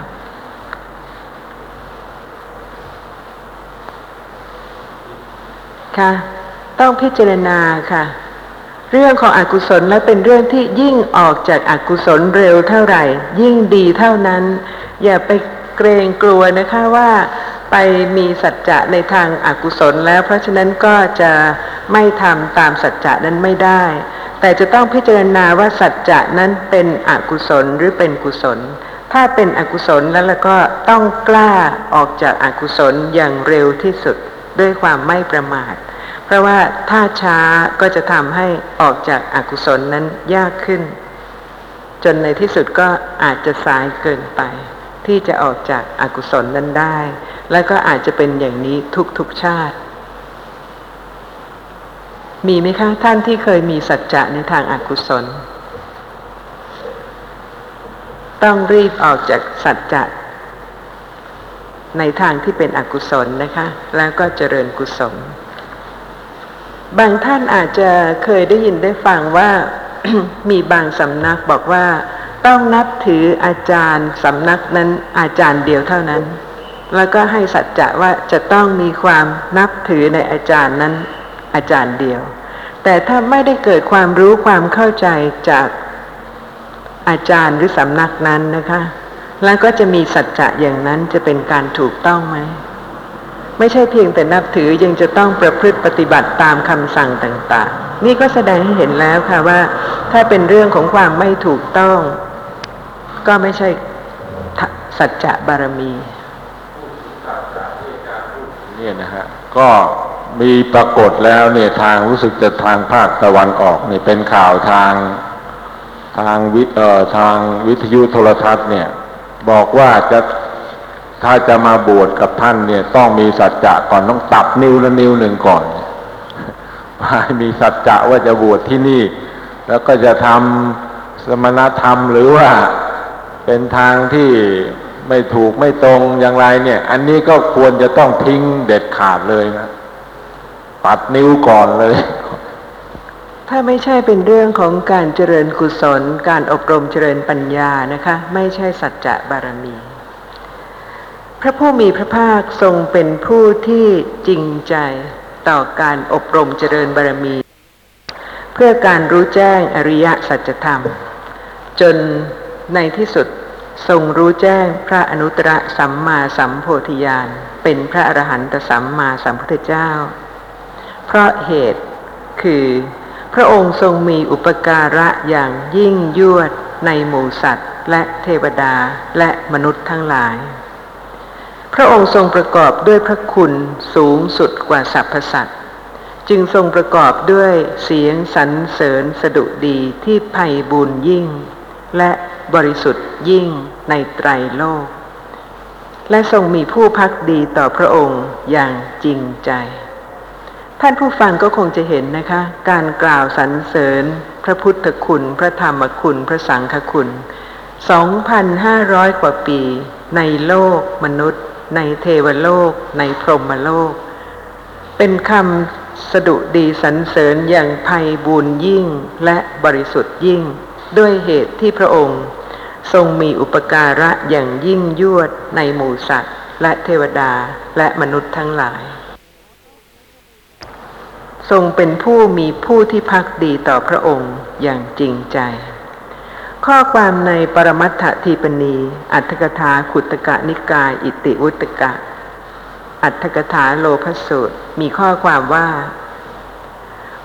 ค่ะ ต้องพิจารณาค่ะ เรื่องของอกุศลและเป็นเรื่องที่ยิ่งออกจากอากุศลเร็วเท่าไหร่ ยิ่งดีเท่านั้น อย่าไปเกรงกลัวนะคะว่าไปมีสัจจะในทางอากุศลแล้ว เพราะฉะนั้นก็จะไม่ทำตามสัจจะนั้นไม่ได้ แต่จะต้องพิจารณาว่าสัจจะนั้นเป็นอกุศลหรือเป็นกุศล ถ้าเป็นอกุศลแล้วแล้วก็ต้องกล้าออกจากอากุศลอย่างเร็วที่สุดด้วยความไม่ประมาท เพราะว่าถ้าช้าก็จะทำให้ออกจากอากุศลนั้นยากขึ้น จนในที่สุดก็อาจจะสายเกินไป ที่จะออกจากอากุศลนั้นได้ แล้วก็อาจจะเป็นอย่างนี้ทุกๆชาติ มีไหมคะท่านที่เคยมีสัจจะในทางอากุศล ต้องรีบออกจากสัจจะในทางที่เป็นอกุศลนะคะ แล้วก็เจริญกุศล บางท่านอาจจะเคยได้ยินได้ฟังว่ามีบางสำนักบอกว่า ต้องนับถืออาจารย์สำนักนั้นอาจารย์เดียวเท่านั้น แล้วก็ให้สัจจะว่าจะต้องมีความนับถือในอาจารย์นั้น อาจารย์เดียว แต่ถ้าไม่ได้เกิดความรู้ความเข้าใจจากอาจารย์หรือสำนักนั้นนะคะ แล้วก็จะมีสัจจะอย่างนั้นจะเป็นการถูกต้องไหมไม่ใช่เพียงแต่นับถือยังจะต้องประพฤติปฏิบัติตามคำสั่งต่าง ๆ นี่ก็แสดงให้เห็นแล้วค่ะว่า ถ้าเป็นเรื่องของความไม่ถูกต้อง ก็ไม่ใช่สัจจะบารมีเนี่ยนะฮะก็ มีปรากฏแล้วเนี่ยทางรู้สึกจะทางภาคตะวันออกเนี่ยเป็นข่าวทางทางวิเอ่อทางวิทยุโทรทัศน์เนี่ย บอกว่าจะถ้าจะมาบวชกับท่านเนี่ย ต้องมีสัจจะก่อนต้องตัดนิ้วละนิ้วหนึ่งก่อนให้มีสัจจะว่าจะบวชที่นี่ แล้วก็จะทำสมณธรรมหรือว่าเป็นทางที่ไม่ถูกไม่ตรงอย่างไรเนี่ย อันนี้ก็ควรจะต้องทิ้งเด็ดขาดเลยนะ ปัดนิ้วก่อนเลย ถ้าไม่ใช่เป็นเรื่องของการเจริญกุศล การอบรมเจริญปัญญานะคะ ไม่ใช่สัจจะบารมี พระผู้มีพระภาคทรงเป็นผู้ที่จริงใจต่อการอบรมเจริญบารมี เพื่อการรู้แจ้งอริยสัจธรรม จนในที่สุดทรงรู้แจ้งพระอนุตตรสัมมาสัมโพธิญาณเป็นพระอรหันตสัมมาสัมพุทธเจ้า เพราะเหตุคือ พระองค์ทรงมีอุปการะอย่างยิ่งยวดในหมู่สัตว์ และเทวดาและมนุษย์ทั้งหลาย พระองค์ทรงประกอบด้วยพระคุณสูงสุดกว่าสรรพสัตว์จึงทรงประกอบด้วยเสียงสรรเสริญสดุดีที่ไพ่บุญยิ่ง และบริสุทธิ์ยิ่งในไตรโลก และทรงมีผู้พักดีต่อพระองค์อย่างจริงใจ ท่านผู้ฟังก็คงจะเห็นนะคะ การกล่าวสรรเสริญ พระพุทธคุณ พระธรรมคุณ พระสังฆคุณ 2,500 กว่าปี ในโลกมนุษย์ ในเทวโลก ในพรหมโลก เป็นคำสดุดีสรรเสริญอย่างไพ่บุญยิ่งและบริสุทธิ์ยิ่ง ด้วยเหตุที่พระองค์ ทรงมีอุปการะอย่างยิ่งยวดในหมู่สัตว์ และเทวดาและมนุษย์ทั้งหลาย ทรงเป็นผู้มีผู้ที่พักดีต่อพระองค์อย่างจริงใจ ข้อความในปรมัตถทีปณี อัตถกถาขุตกะนิกาย อิติวุตกะ อัตถกถาโลพสูตรมีข้อความว่า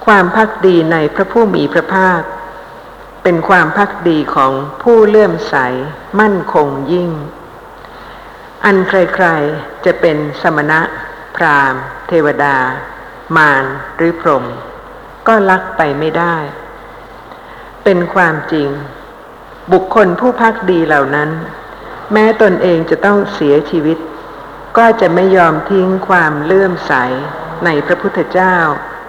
ความพักดีในพระผู้มีพระภาค เป็นความพักดีของผู้เลื่อมใส มั่นคงยิ่ง อันใครๆจะเป็นสมณะ พราหมณ์ เทวดา มารหรือพรหมก็ลักไปไม่ได้ เป็นความจริง บุคคลผู้พักดีเหล่านั้น แม้ตนเองจะต้องเสียชีวิต ก็จะไม่ยอมทิ้งความเลื่อมใสในพระพุทธเจ้า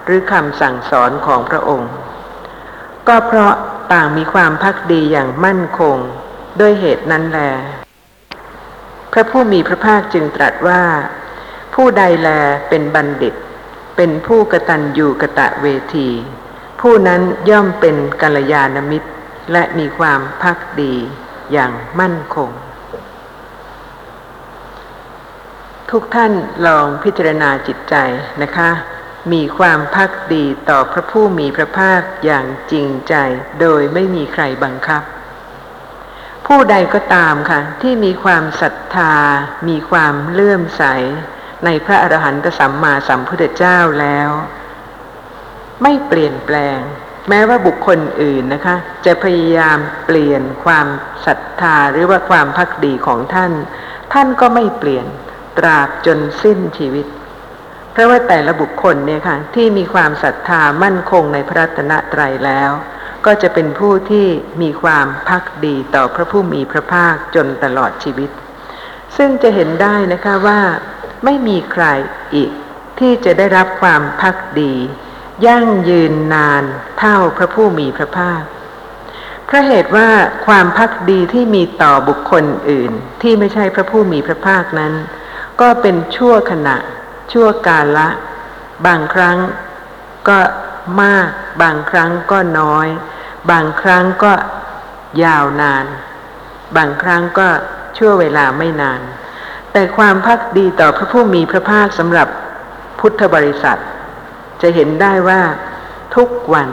หรือคำสั่งสอนของพระองค์ ก็เพราะต่างมีความพักดีอย่างมั่นคงด้วยเหตุนั้นแล พระผู้มีพระภาคจึงตรัสว่า ผู้ใดแลเป็นบัณฑิต เป็นผู้กตัญญูกะตะเวที ผู้นั้นย่อมเป็นกัลยาณมิตร และมีความพักดีอย่างมั่นคง ทุกท่านลองพิจารณาจิตใจนะคะ มีความพักดีต่อพระผู้มีพระภาคอย่างจริงใจโดยไม่มีใครบังคับ ผู้ใดก็ตามค่ะ ที่มีความศรัทธา มีความเลื่อมใส ในพระอรหันตสัมมาสัมพุทธเจ้าแล้ว ไม่เปลี่ยนแปลง แม้ว่าบุคคลอื่นนะคะ จะพยายามเปลี่ยนความศรัทธาหรือว่าความพักดีของท่าน ท่านก็ไม่เปลี่ยนตราบจนสิ้นชีวิต เพราะว่าแต่ละบุคคลเนี่ยค่ะที่มีความศรัทธามั่นคงในพระรัตนตรัยแล้ว ก็จะเป็นผู้ที่มีความพักดีต่อพระผู้มีพระภาคจนตลอดชีวิต ซึ่งจะเห็นได้นะคะว่า ไม่มีใครอีก ที่จะได้รับความพักดี ยั่งยืนนานเท่าพระผู้มีพระภาคเพราะเหตุว่าความพักดีที่มีต่อบุคคลอื่น ที่ไม่ใช่พระผู้มีพระภาคนั้น ก็เป็นชั่วขณะ ชั่วกาละ บางครั้งก็มาก บางครั้งก็น้อย บางครั้งก็ยาวนาน บางครั้งก็ชั่วเวลาไม่นาน แต่ความพักดีต่อพระผู้มีพระภาคสำหรับพุทธบริษัท จะเห็นได้ว่าทุกวัน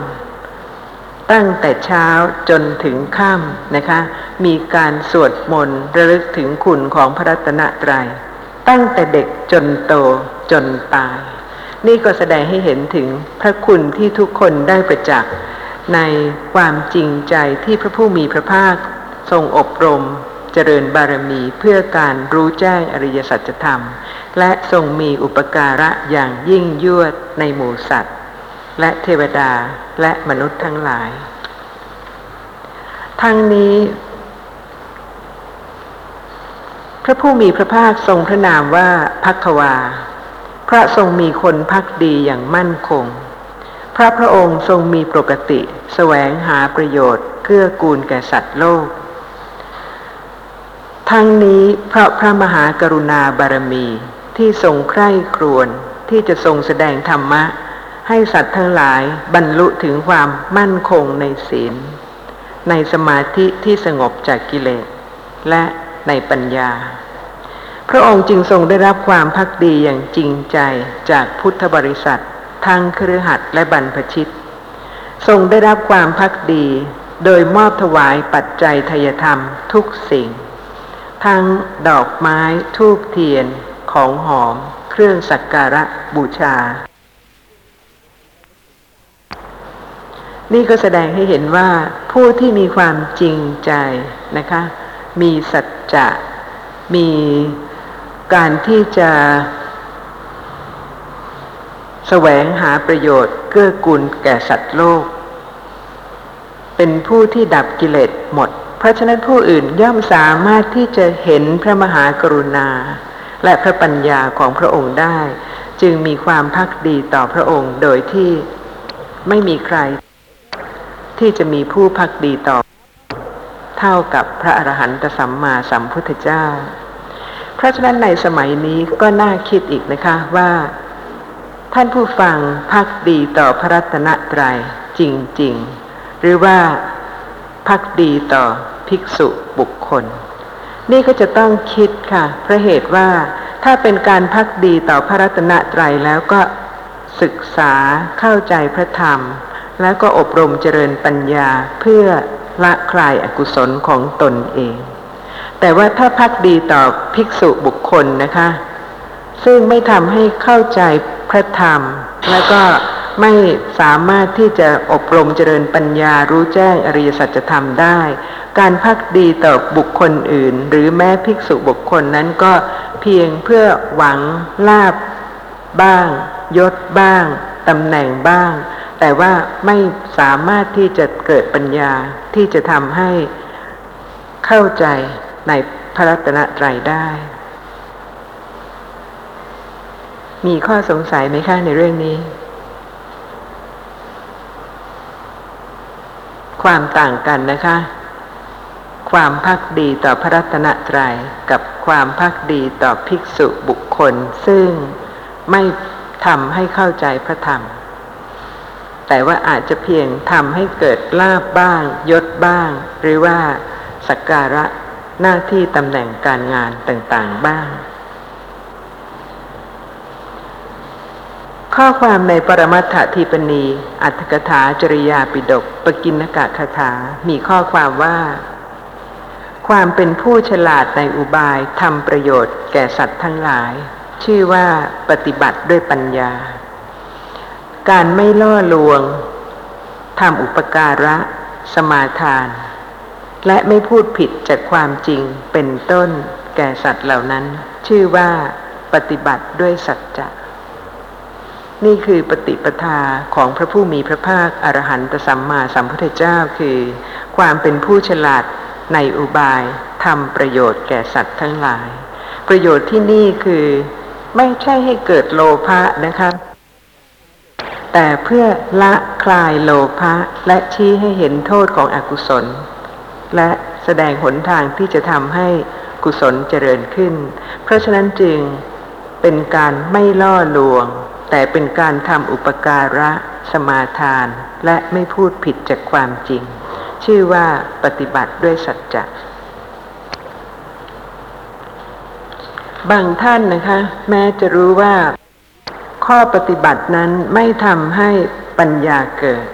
ตั้งแต่เช้าจนถึงค่ำนะคะ มีการสวดมนต์ระลึกถึงคุณของพระรัตนตรยัย ตั้งแต่เด็กจนโตจนตาย นี่ก็แสดงให้เห็นถึงพระคุณที่ทุกคนได้ประจักษ์ในความจริงใจที่พระผู้มีพระภาคทรงอบรม จริญบารมีเพื่อการรู้แจ้งอริยสัจธรรม และทรงมีอุปการะอย่างยิ่งยวดในหมู่สัตว์ และเทวดาและมนุษย์ทั้งหลาย ทั้งนี้ พระผู้มีพระภาคทรงพระนามว่าพักวาพระทรงมีคนพักดีอย่างมั่นคง พระพระองค์ทรงมีปกติ แสวงหาประโยชน์เกื้อกูลแก่สัตว์โลก ทั้งนี้เพราะพระมหากรุณาบารมีที่ทรงใคร่ครวญที่จะทรงแสดงธรรมะ ให้สัตว์ทั้งหลายบรรลุถึงความมั่นคงในศีล ในสมาธิที่สงบจากกิเลส และในปัญญา พระองค์จึงทรงได้รับความพักดีอย่างจริงใจจากพุทธบริษัท ทั้งครือหัดและบรรพชิต ทรงได้รับความพักดีโดยมอบถวายปัจจัยทยธรรมทุกสิ่ง ทั้งดอกไม้ทูบเทียนของหอม เครื่องสักการะบูชา นี่ก็แสดงให้เห็นว่าผู้ที่มีความจริงใจนะคะ มีสัจจะ มีการที่จะแสวงหาประโยชน์เกื้อกูลแก่สัตว์โลก เป็นผู้ที่ดับกิเลสหมด เพราะฉะนั้นผู้อื่นย่อมสามารถที่จะเห็นพระมหากรุณา และพระปัญญาของพระองค์ได้ จึงมีความพักดีต่อพระองค์โดยที่ไม่มีใคร ที่จะมีผู้พักดีต่อ เท่ากับพระอรหันตสัมมาสัมพุทธเจ้า เพราะฉะนั้นในสมัยนี้ก็น่าคิดอีกนะคะว่า ท่านผู้ฟังพักดีต่อพระรัตนตรัยจริง ๆ หรือว่า พักดีต่อภิกษุบุคคล นี่ก็จะต้องคิดค่ะ เพราะเหตุว่าถ้าเป็นการพักดีต่อพระรัตนตรัยแล้วก็ศึกษาเข้าใจพระธรรม แล้วก็อบรมเจริญปัญญาเพื่อละคลายอกุศลของตนเอง แต่ว่าถ้าพักดีต่อภิกษุบุคคลนะคะ ซึ่งไม่ทำให้เข้าใจพระธรรม แล้วก็ ไม่สามารถที่จะอบรมเจริญปัญญารู้แจ้งอริยสัจธรรมได้ การพักดีต่อบุคคลอื่น หรือแม้ภิกษุบุคคลนั้นก็เพียงเพื่อหวังลาบบ้าง ยศบ้างตำแหน่งบ้าง แต่ว่าไม่สามารถที่จะเกิดปัญญาที่จะทำให้เข้าใจในพระรัตนตรัยได้ มีข้อสงสัยไหมคะในเรื่องนี้ ความต่างกันนะคะ ความพักดีต่อพระรัตนตรัยกับความพักดีต่อภิกษุบุคคล ซึ่งไม่ทำให้เข้าใจพระธรรม แต่ว่าอาจจะเพียงทำให้เกิดลาบบ้าง ยศบ้าง หรือว่าสักการะหน้าที่ตำแหน่งการงานต่างๆบ้าง ข้อความในปรมัตถทีปณี อัตถกถาจริยาปิดกปกินกะคาถา มีข้อความว่า ความเป็นผู้ฉลาดในอุบายทำประโยชน์แก่สัตว์ทั้งหลาย ชื่อว่าปฏิบัติด้วยปัญญา การไม่ล่อลวงทำอุปการะ สมาทาน และไม่พูดผิดจากความจริงเป็นต้น แก่สัตว์เหล่านั้น ชื่อว่า ปฏิบัติด้วยสัจจะ นี่คือปฏิปทาของพระผู้มีพระภาคอรหันตสัมมาสัมพุทธเจ้าคือ ความเป็นผู้ฉลาดในอุบายทำประโยชน์แก่สัตว์ทั้งหลาย ประโยชน์ที่นี่คือไม่ใช่ให้เกิดโลภะนะคะแต่เพื่อละคลายโลภะและชี้ให้เห็นโทษของอกุศล และแสดงหนทางที่จะทำให้กุศลเจริญขึ้น เพราะฉะนั้นจึงเป็นการไม่ล่อลวง แต่เป็นการทำอุปการะ สมาทาน และไม่พูดผิดจากความจริง ชื่อว่าปฏิบัติด้วยสัจจะบางท่านนะคะ แม้จะรู้ว่า ข้อปฏิบัตินั้นไม่ทำให้ปัญญาเกิด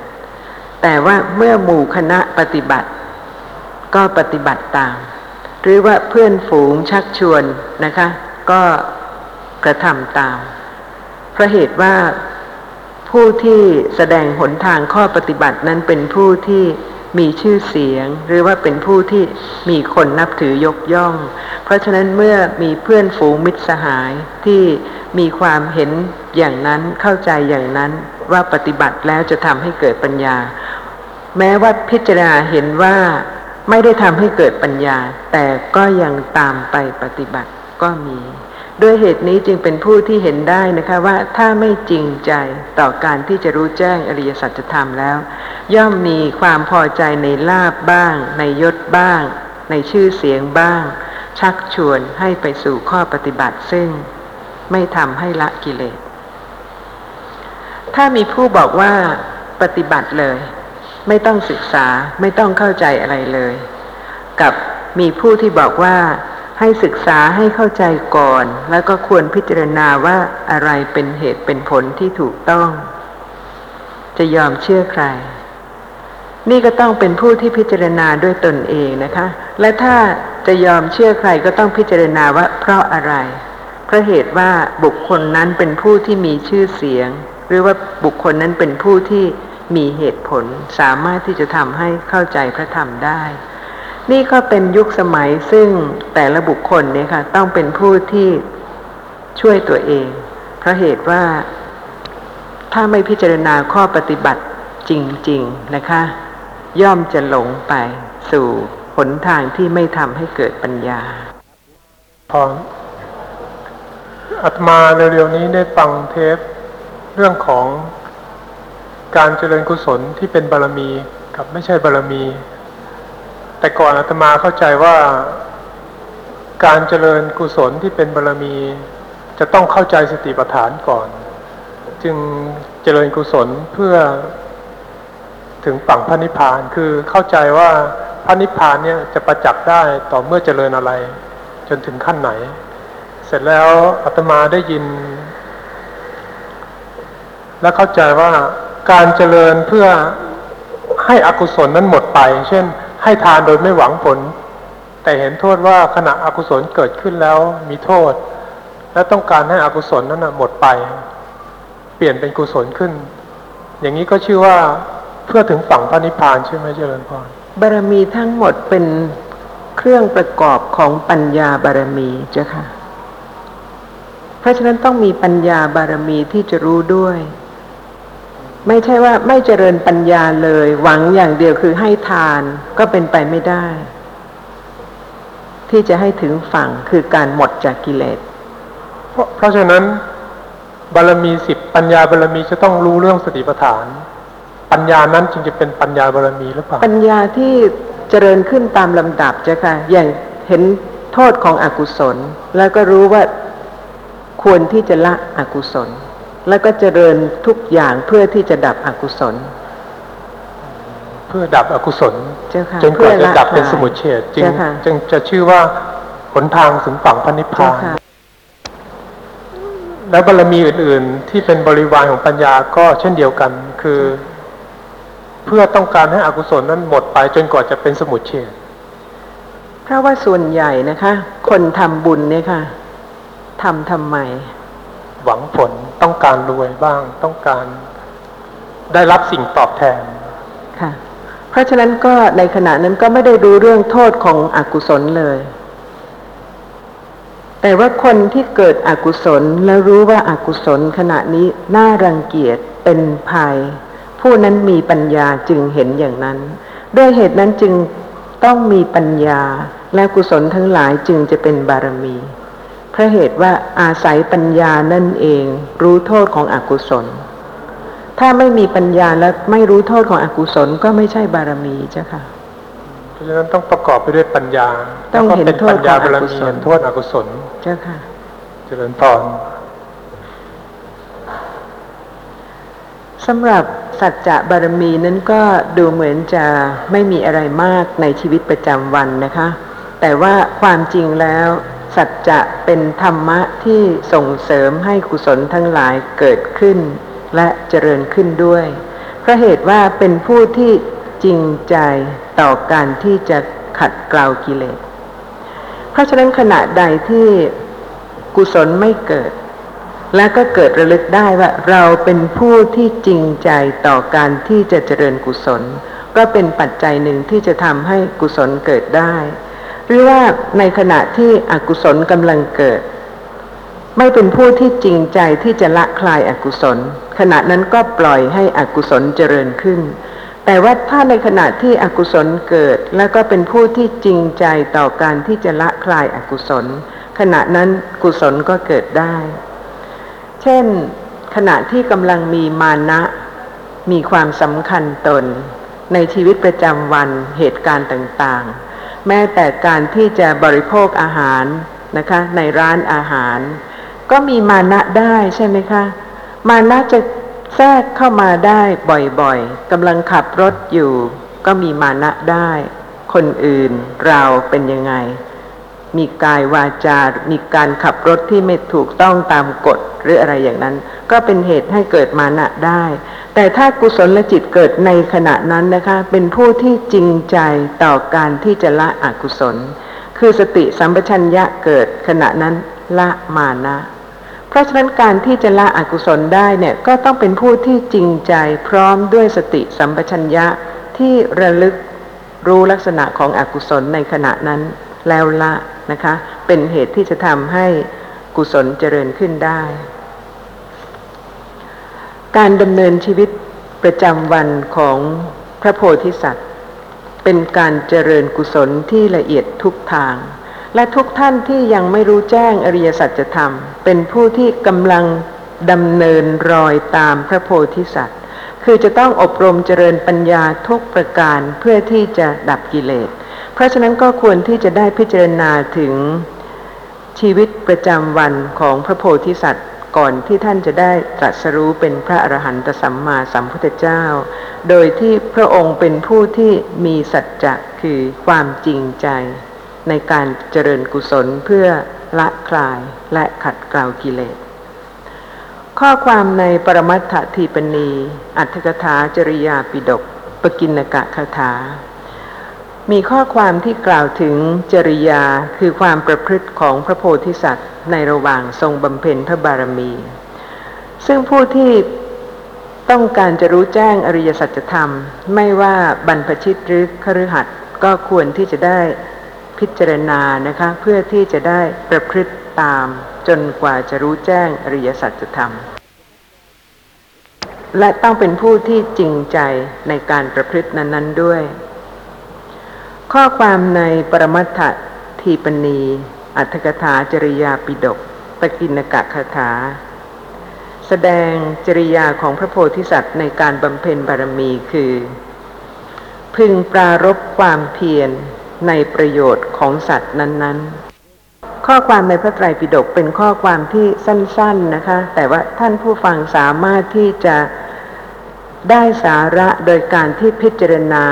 แต่ว่าเมื่อหมู่คณะปฏิบัติ ก็ปฏิบัติตาม หรือว่าเพื่อนฝูงชักชวนนะคะ ก็กระทำตาม เพราะเหตุว่าผู้ที่แสดงหนทางข้อปฏิบัตินั้นเป็นผู้ที่มีชื่อเสียง หรือว่าเป็นผู้ที่มีคนนับถือยกย่อง เพราะฉะนั้นเมื่อมีเพื่อนฝูงมิตรสหายที่มีความเห็นอย่างนั้นเข้าใจอย่างนั้นว่าปฏิบัติแล้วจะทำให้เกิดปัญญา แม้ว่าพิจารณาเห็นว่าไม่ได้ทำให้เกิดปัญญา แต่ก็ยังตามไปปฏิบัติก็มี ด้วยเหตุนี้จึงเป็นผู้ที่เห็นได้นะคะว่าถ้าไม่จริงใจต่อการที่จะรู้แจ้งอริยสัจธรรมแล้ว ย่อมมีความพอใจในลาบบ้าง ในยศบ้าง ในชื่อเสียงบ้าง ชักชวนให้ไปสู่ข้อปฏิบัติซึ่ง ไม่ทำให้ละกิเลส ถ้ามีผู้บอกว่าปฏิบัติเลย ไม่ต้องศึกษาไม่ต้องเข้าใจอะไรเลย กับมีผู้ที่บอกว่า ให้ศึกษาให้เข้าใจก่อน แล้วก็ควรพิจารณาว่าอะไรเป็นเหตุเป็นผลที่ถูกต้อง จะยอมเชื่อใคร นี่ก็ต้องเป็นผู้ที่พิจารณาด้วยตนเองนะคะ และถ้าจะยอมเชื่อใครก็ต้องพิจารณาว่าเพราะอะไร เพราะเหตุว่าบุคคลนั้นเป็นผู้ที่มีชื่อเสียง หรือว่าบุคคลนั้นเป็นผู้ที่มีเหตุผลสามารถที่จะทำให้เข้าใจพระธรรมได้ นี่ก็เป็นยุคสมัยซึ่งแต่ละบุคคลเนี่ยค่ะต้องเป็นผู้ที่ช่วยตัวเอง เพราะเหตุว่าถ้าไม่พิจารณาข้อปฏิบัติจริง ๆนะคะ ย่อมจะหลงไปสู่หนทางที่ไม่ทำให้เกิดปัญญาพรอาตมาเร็วๆนี้ได้ฟังเทปเรื่องของการเจริญกุศลที่เป็นบารมีกับไม่ใช่บารมี แต่ก่อนอาตมาเข้าใจว่าการเจริญกุศลที่เป็นบารมี จะต้องเข้าใจสติปัฏฐานก่อน จึงเจริญกุศลเพื่อถึงฝั่งพระนิพพานคือเข้าใจว่าพระนิพพานเนี่ยจะประจักษ์ได้ต่อเมื่อเจริญอะไร จนถึงขั้นไหน เสร็จแล้วอาตมาได้ยิน และเข้าใจว่าการเจริญเพื่อให้อกุศลนั้นหมดไป เช่น ให้ทานโดยไม่หวังผล แต่เห็นโทษว่าขณะอกุศลเกิดขึ้นแล้วมีโทษ และต้องการให้อกุศลนั้นหมดไป เปลี่ยนเป็นกุศลขึ้น อย่างนี้ก็ชื่อว่าเพื่อถึงฝั่งพระนิพพานใช่ไหมเจริญพรบารมีทั้งหมดเป็นเครื่องประกอบของปัญญาบารมีเจ้าค่ะ เพราะฉะนั้นต้องมีปัญญาบารมีที่จะรู้ด้วย ไม่ใช่ว่าไม่เจริญปัญญาเลย หวังอย่างเดียวคือให้ทานก็เป็นไปไม่ได้ทที่จะให้ถึงฝั่งคือการหมดจากกิเลสเพราะเพราะฉะนั้นบารมีสิบปัญญาบารมีจะต้องรู้เรื่องสติปัฏฐาน ปัญญานั้นจึงจะเป็นปัญญาบารมีหรือเปล่าปัญญาที่เจริญขึ้นตามลำดับเจ้าค่ะอย่างเห็นโทษของอกุศล แล้วก็รู้ว่าควรที่จะละอกุศล แล้วก็เจริญทุกอย่างเพื่อที่จะดับอกุศล เพื่อดับอกุศลเจ้าค่ะจนกว่าเพื่อจะละดับเป็นคลายสมุทเฉดจึงเจ้าค่ะจึงจะชื่อว่าหนทางถึงฝั่งพระนิพเจ้าพานค่ะแล้วบารมีอื่น ๆ ที่เป็นบริวารของปัญญาก็เช่นเดียวกัน คือ เพื่อต้องการให้อกุศลนั้นหมดไปจนกว่าจะเป็นสมุทเฉดเพราะว่าส่วนใหญ่นะคะ คนทำบุญเนี่ยค่ะทำทำไม หวังผล ต้องการรวยบ้าง ต้องการได้รับสิ่งตอบแทนค่ะ เพราะฉะนั้นก็ในขณะนั้นก็ไม่ได้รู้เรื่องโทษของอกุศลเลย แต่ว่าคนที่เกิดอกุศลแล้วรู้ว่าอากุศลขณะนี้น่ารังเกียจเป็นภัย ผู้นั้นมีปัญญาจึงเห็นอย่างนั้น ด้วยเหตุนั้นจึงต้องมีปัญญาและกุศลทั้งหลายจึงจะเป็นบารมี พราะเหตุว่าอาศัยปัญญานั่นเอง รู้โทษของอกุศล ถ้าไม่มีปัญญาและไม่รู้โทษของอกุศลก็ไม่ใช่บารมีเจ้าค่ะ เพราะฉะนั้นต้องประกอบไปด้วยปัญญาต้องแล้วก็เห็นเป็นโทษปัญญาของบารอกุมีศลเห็นโทษอกุศลเจ้าค่ะ เจริญพรสำหรับสัจจะบารมีนั้นก็ดูเหมือนจะไม่มีอะไรมากในชีวิตประจำวันนะคะ แต่ว่าความจริงแล้ว สัจจะเป็นธรรมะที่ส่งเสริมให้กุศลทั้งหลายเกิดขึ้น และเจริญขึ้นด้วยเพราะเหตุว่าเป็นผู้ที่จริงใจต่อการที่จะขัดเกลากิเลส เพราะฉะนั้นขณะใดที่กุศลไม่เกิด และก็เกิดระลึกได้ว่าเราเป็นผู้ที่จริงใจต่อการที่จะเจริญกุศล ก็เป็นปัจจัยหนึ่งที่จะทำให้กุศลเกิดได้ รือว่าในขณะที่อกุศลกำลังเกิด ไม่เป็นผู้ที่จริงใจที่จะละคลายอกุศล ขณะนั้นก็ปล่อยให้อกุศลเจริญขึ้น แต่ว่าถ้าในขณะที่อกุศลเกิด แล้วก็เป็นผู้ที่จริงใจต่อการที่จะละคลายอกุศล ขณะนั้นกุศลก็เกิดได้ เช่น ขณะที่กำลังมีมานะ มีความสำคัญตน ในชีวิตประจำวันเหตุการณ์ต่างๆ แม้แต่การที่จะบริโภคอาหารนะคะในร้านอาหาร ก็มีมานะได้ใช่ไหมคะมานะจะแทรกเข้ามาได้บ่อยๆกำลังขับรถอยู่ ก็มีมานะได้ คนอื่นเราเป็นยังไง มีกายวาจา มีการขับรถที่ไม่ถูกต้องตามกฎหรืออะไรอย่างนั้น ก็เป็นเหตุให้เกิดมานะได้ แต่ถ้ากุศลจิตเกิดในขณะนั้นนะคะ เป็นผู้ที่จริงใจต่อการที่จะละอกุศล คือสติสัมปชัญญะเกิดขณะนั้นละมานะ เพราะฉะนั้นการที่จะละอกุศลได้เนี่ยก็ต้องเป็นผู้ที่จริงใจพร้อมด้วยสติสัมปชัญญะที่ระลึกรู้ลักษณะของอกุศลในขณะนั้นแล้วละนะคะ เป็นเหตุที่จะทำให้กุศลเจริญขึ้นได้ การดำเนินชีวิตประจำวันของพระโพธิสัตว์ เป็นการเจริญกุศลที่ละเอียดทุกทาง และทุกท่านที่ยังไม่รู้แจ้งอริยสัจธรรม เป็นผู้ที่กำลังดำเนินรอยตามพระโพธิสัตว์ คือจะต้องอบรมเจริญปัญญาทุกประการเพื่อที่จะดับกิเลส เพราะฉะนั้นก็ควรที่จะได้พิจารณาถึงชีวิตประจำวันของพระโพธิสัตว์ ก่อนที่ท่านจะได้ตรัสรู้เป็นพระอรหันตสัมมาสัมพุทธเจ้า โดยที่พระองค์เป็นผู้ที่มีสัจจะคือความจริงใจ ในการเจริญกุศลเพื่อละคลายและขัดเกลากิเลส ข้อความในปรมัตถทีปณี อัตถกถาจริยาปิดก ปกินกะคาถา มีข้อความที่กล่าวถึงจริยาคือความประพฤติของพระโพธิสัตว์ ในระหว่างทรงบำเพ็ญพระบารมี ซึ่งผู้ที่ต้องการจะรู้แจ้งอริยสัจธรรม ไม่ว่าบรรพชิตหรือคฤหัสถ์ก็ควรที่จะได้พิจารณานะคะเพื่อที่จะได้ประพฤติตามจนกว่าจะรู้แจ้งอริยสัจธรรม และต้องเป็นผู้ที่จริงใจในการประพฤตินั้น ๆด้วย ข้อความในปรมัตถทีปณีอัตถกถาจริยาปิดกปกินกะคาถา แสดงจริยาของพระโพธิสัตว์ในการบำเพ็ญบารมีคือ พึงปรารบความเพียรในประโยชน์ของสัตว์นั้น ๆ ข้อความในพระไตรปิฎกเป็นข้อความที่สั้น ๆนะคะ แต่ว่าท่านผู้ฟังสามารถที่จะ ได้สาระโดยการที่พิจารณา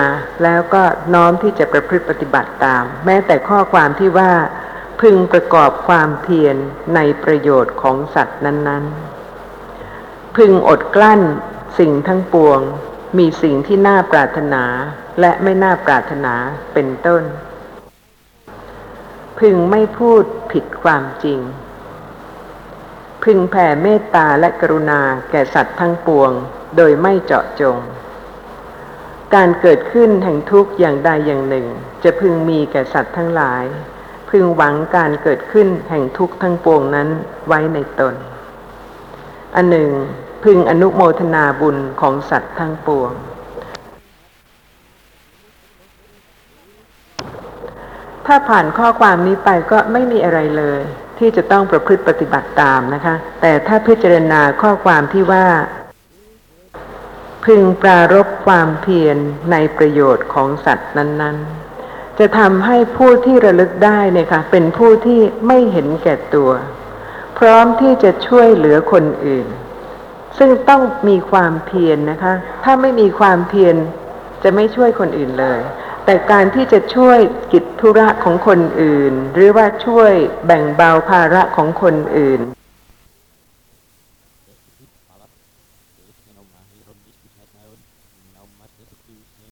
แล้วก็น้อมที่จะประพฤติปฏิบัติตาม แม้แต่ข้อความที่ว่า พึงประกอบความเพียรในประโยชน์ของสัตว์นั้น ๆ พึงอดกลั้นสิ่งทั้งปวง มีสิ่งที่น่าปรารถนาและไม่น่าปรารถนาเป็นต้น พึงไม่พูดผิดความจริง พึงแผ่เมตตาและกรุณาแก่สัตว์ทั้งปวง โดยไม่เจาะจง การเกิดขึ้นแห่งทุกข์อย่างใดอย่างหนึ่ง จะพึงมีแก่สัตว์ทั้งหลาย พึงหวังการเกิดขึ้นแห่งทุกข์ทั้งปวงนั้นไว้ในตน อันหนึ่ง พึงอนุโมทนาบุญของสัตว์ทั้งปวง ถ้าผ่านข้อความนี้ไปก็ไม่มีอะไรเลยที่จะต้องประพฤติปฏิบัติตามนะคะ แต่ถ้าพิจารณาข้อความที่ว่า พึงปรารบความเพียรในประโยชน์ของสัตว์นั้น ๆ จะทำให้ผู้ที่ระลึกได้เนี่ยค่ะเป็นผู้ที่ไม่เห็นแก่ตัว พร้อมที่จะช่วยเหลือคนอื่น ซึ่งต้องมีความเพียรนนะคะ ถ้าไม่มีความเพียรจะไม่ช่วยคนอื่นเลย แต่การที่จะช่วยกิจธุระของคนอื่น หรือว่าช่วยแบ่งเบาภาระของคนอื่น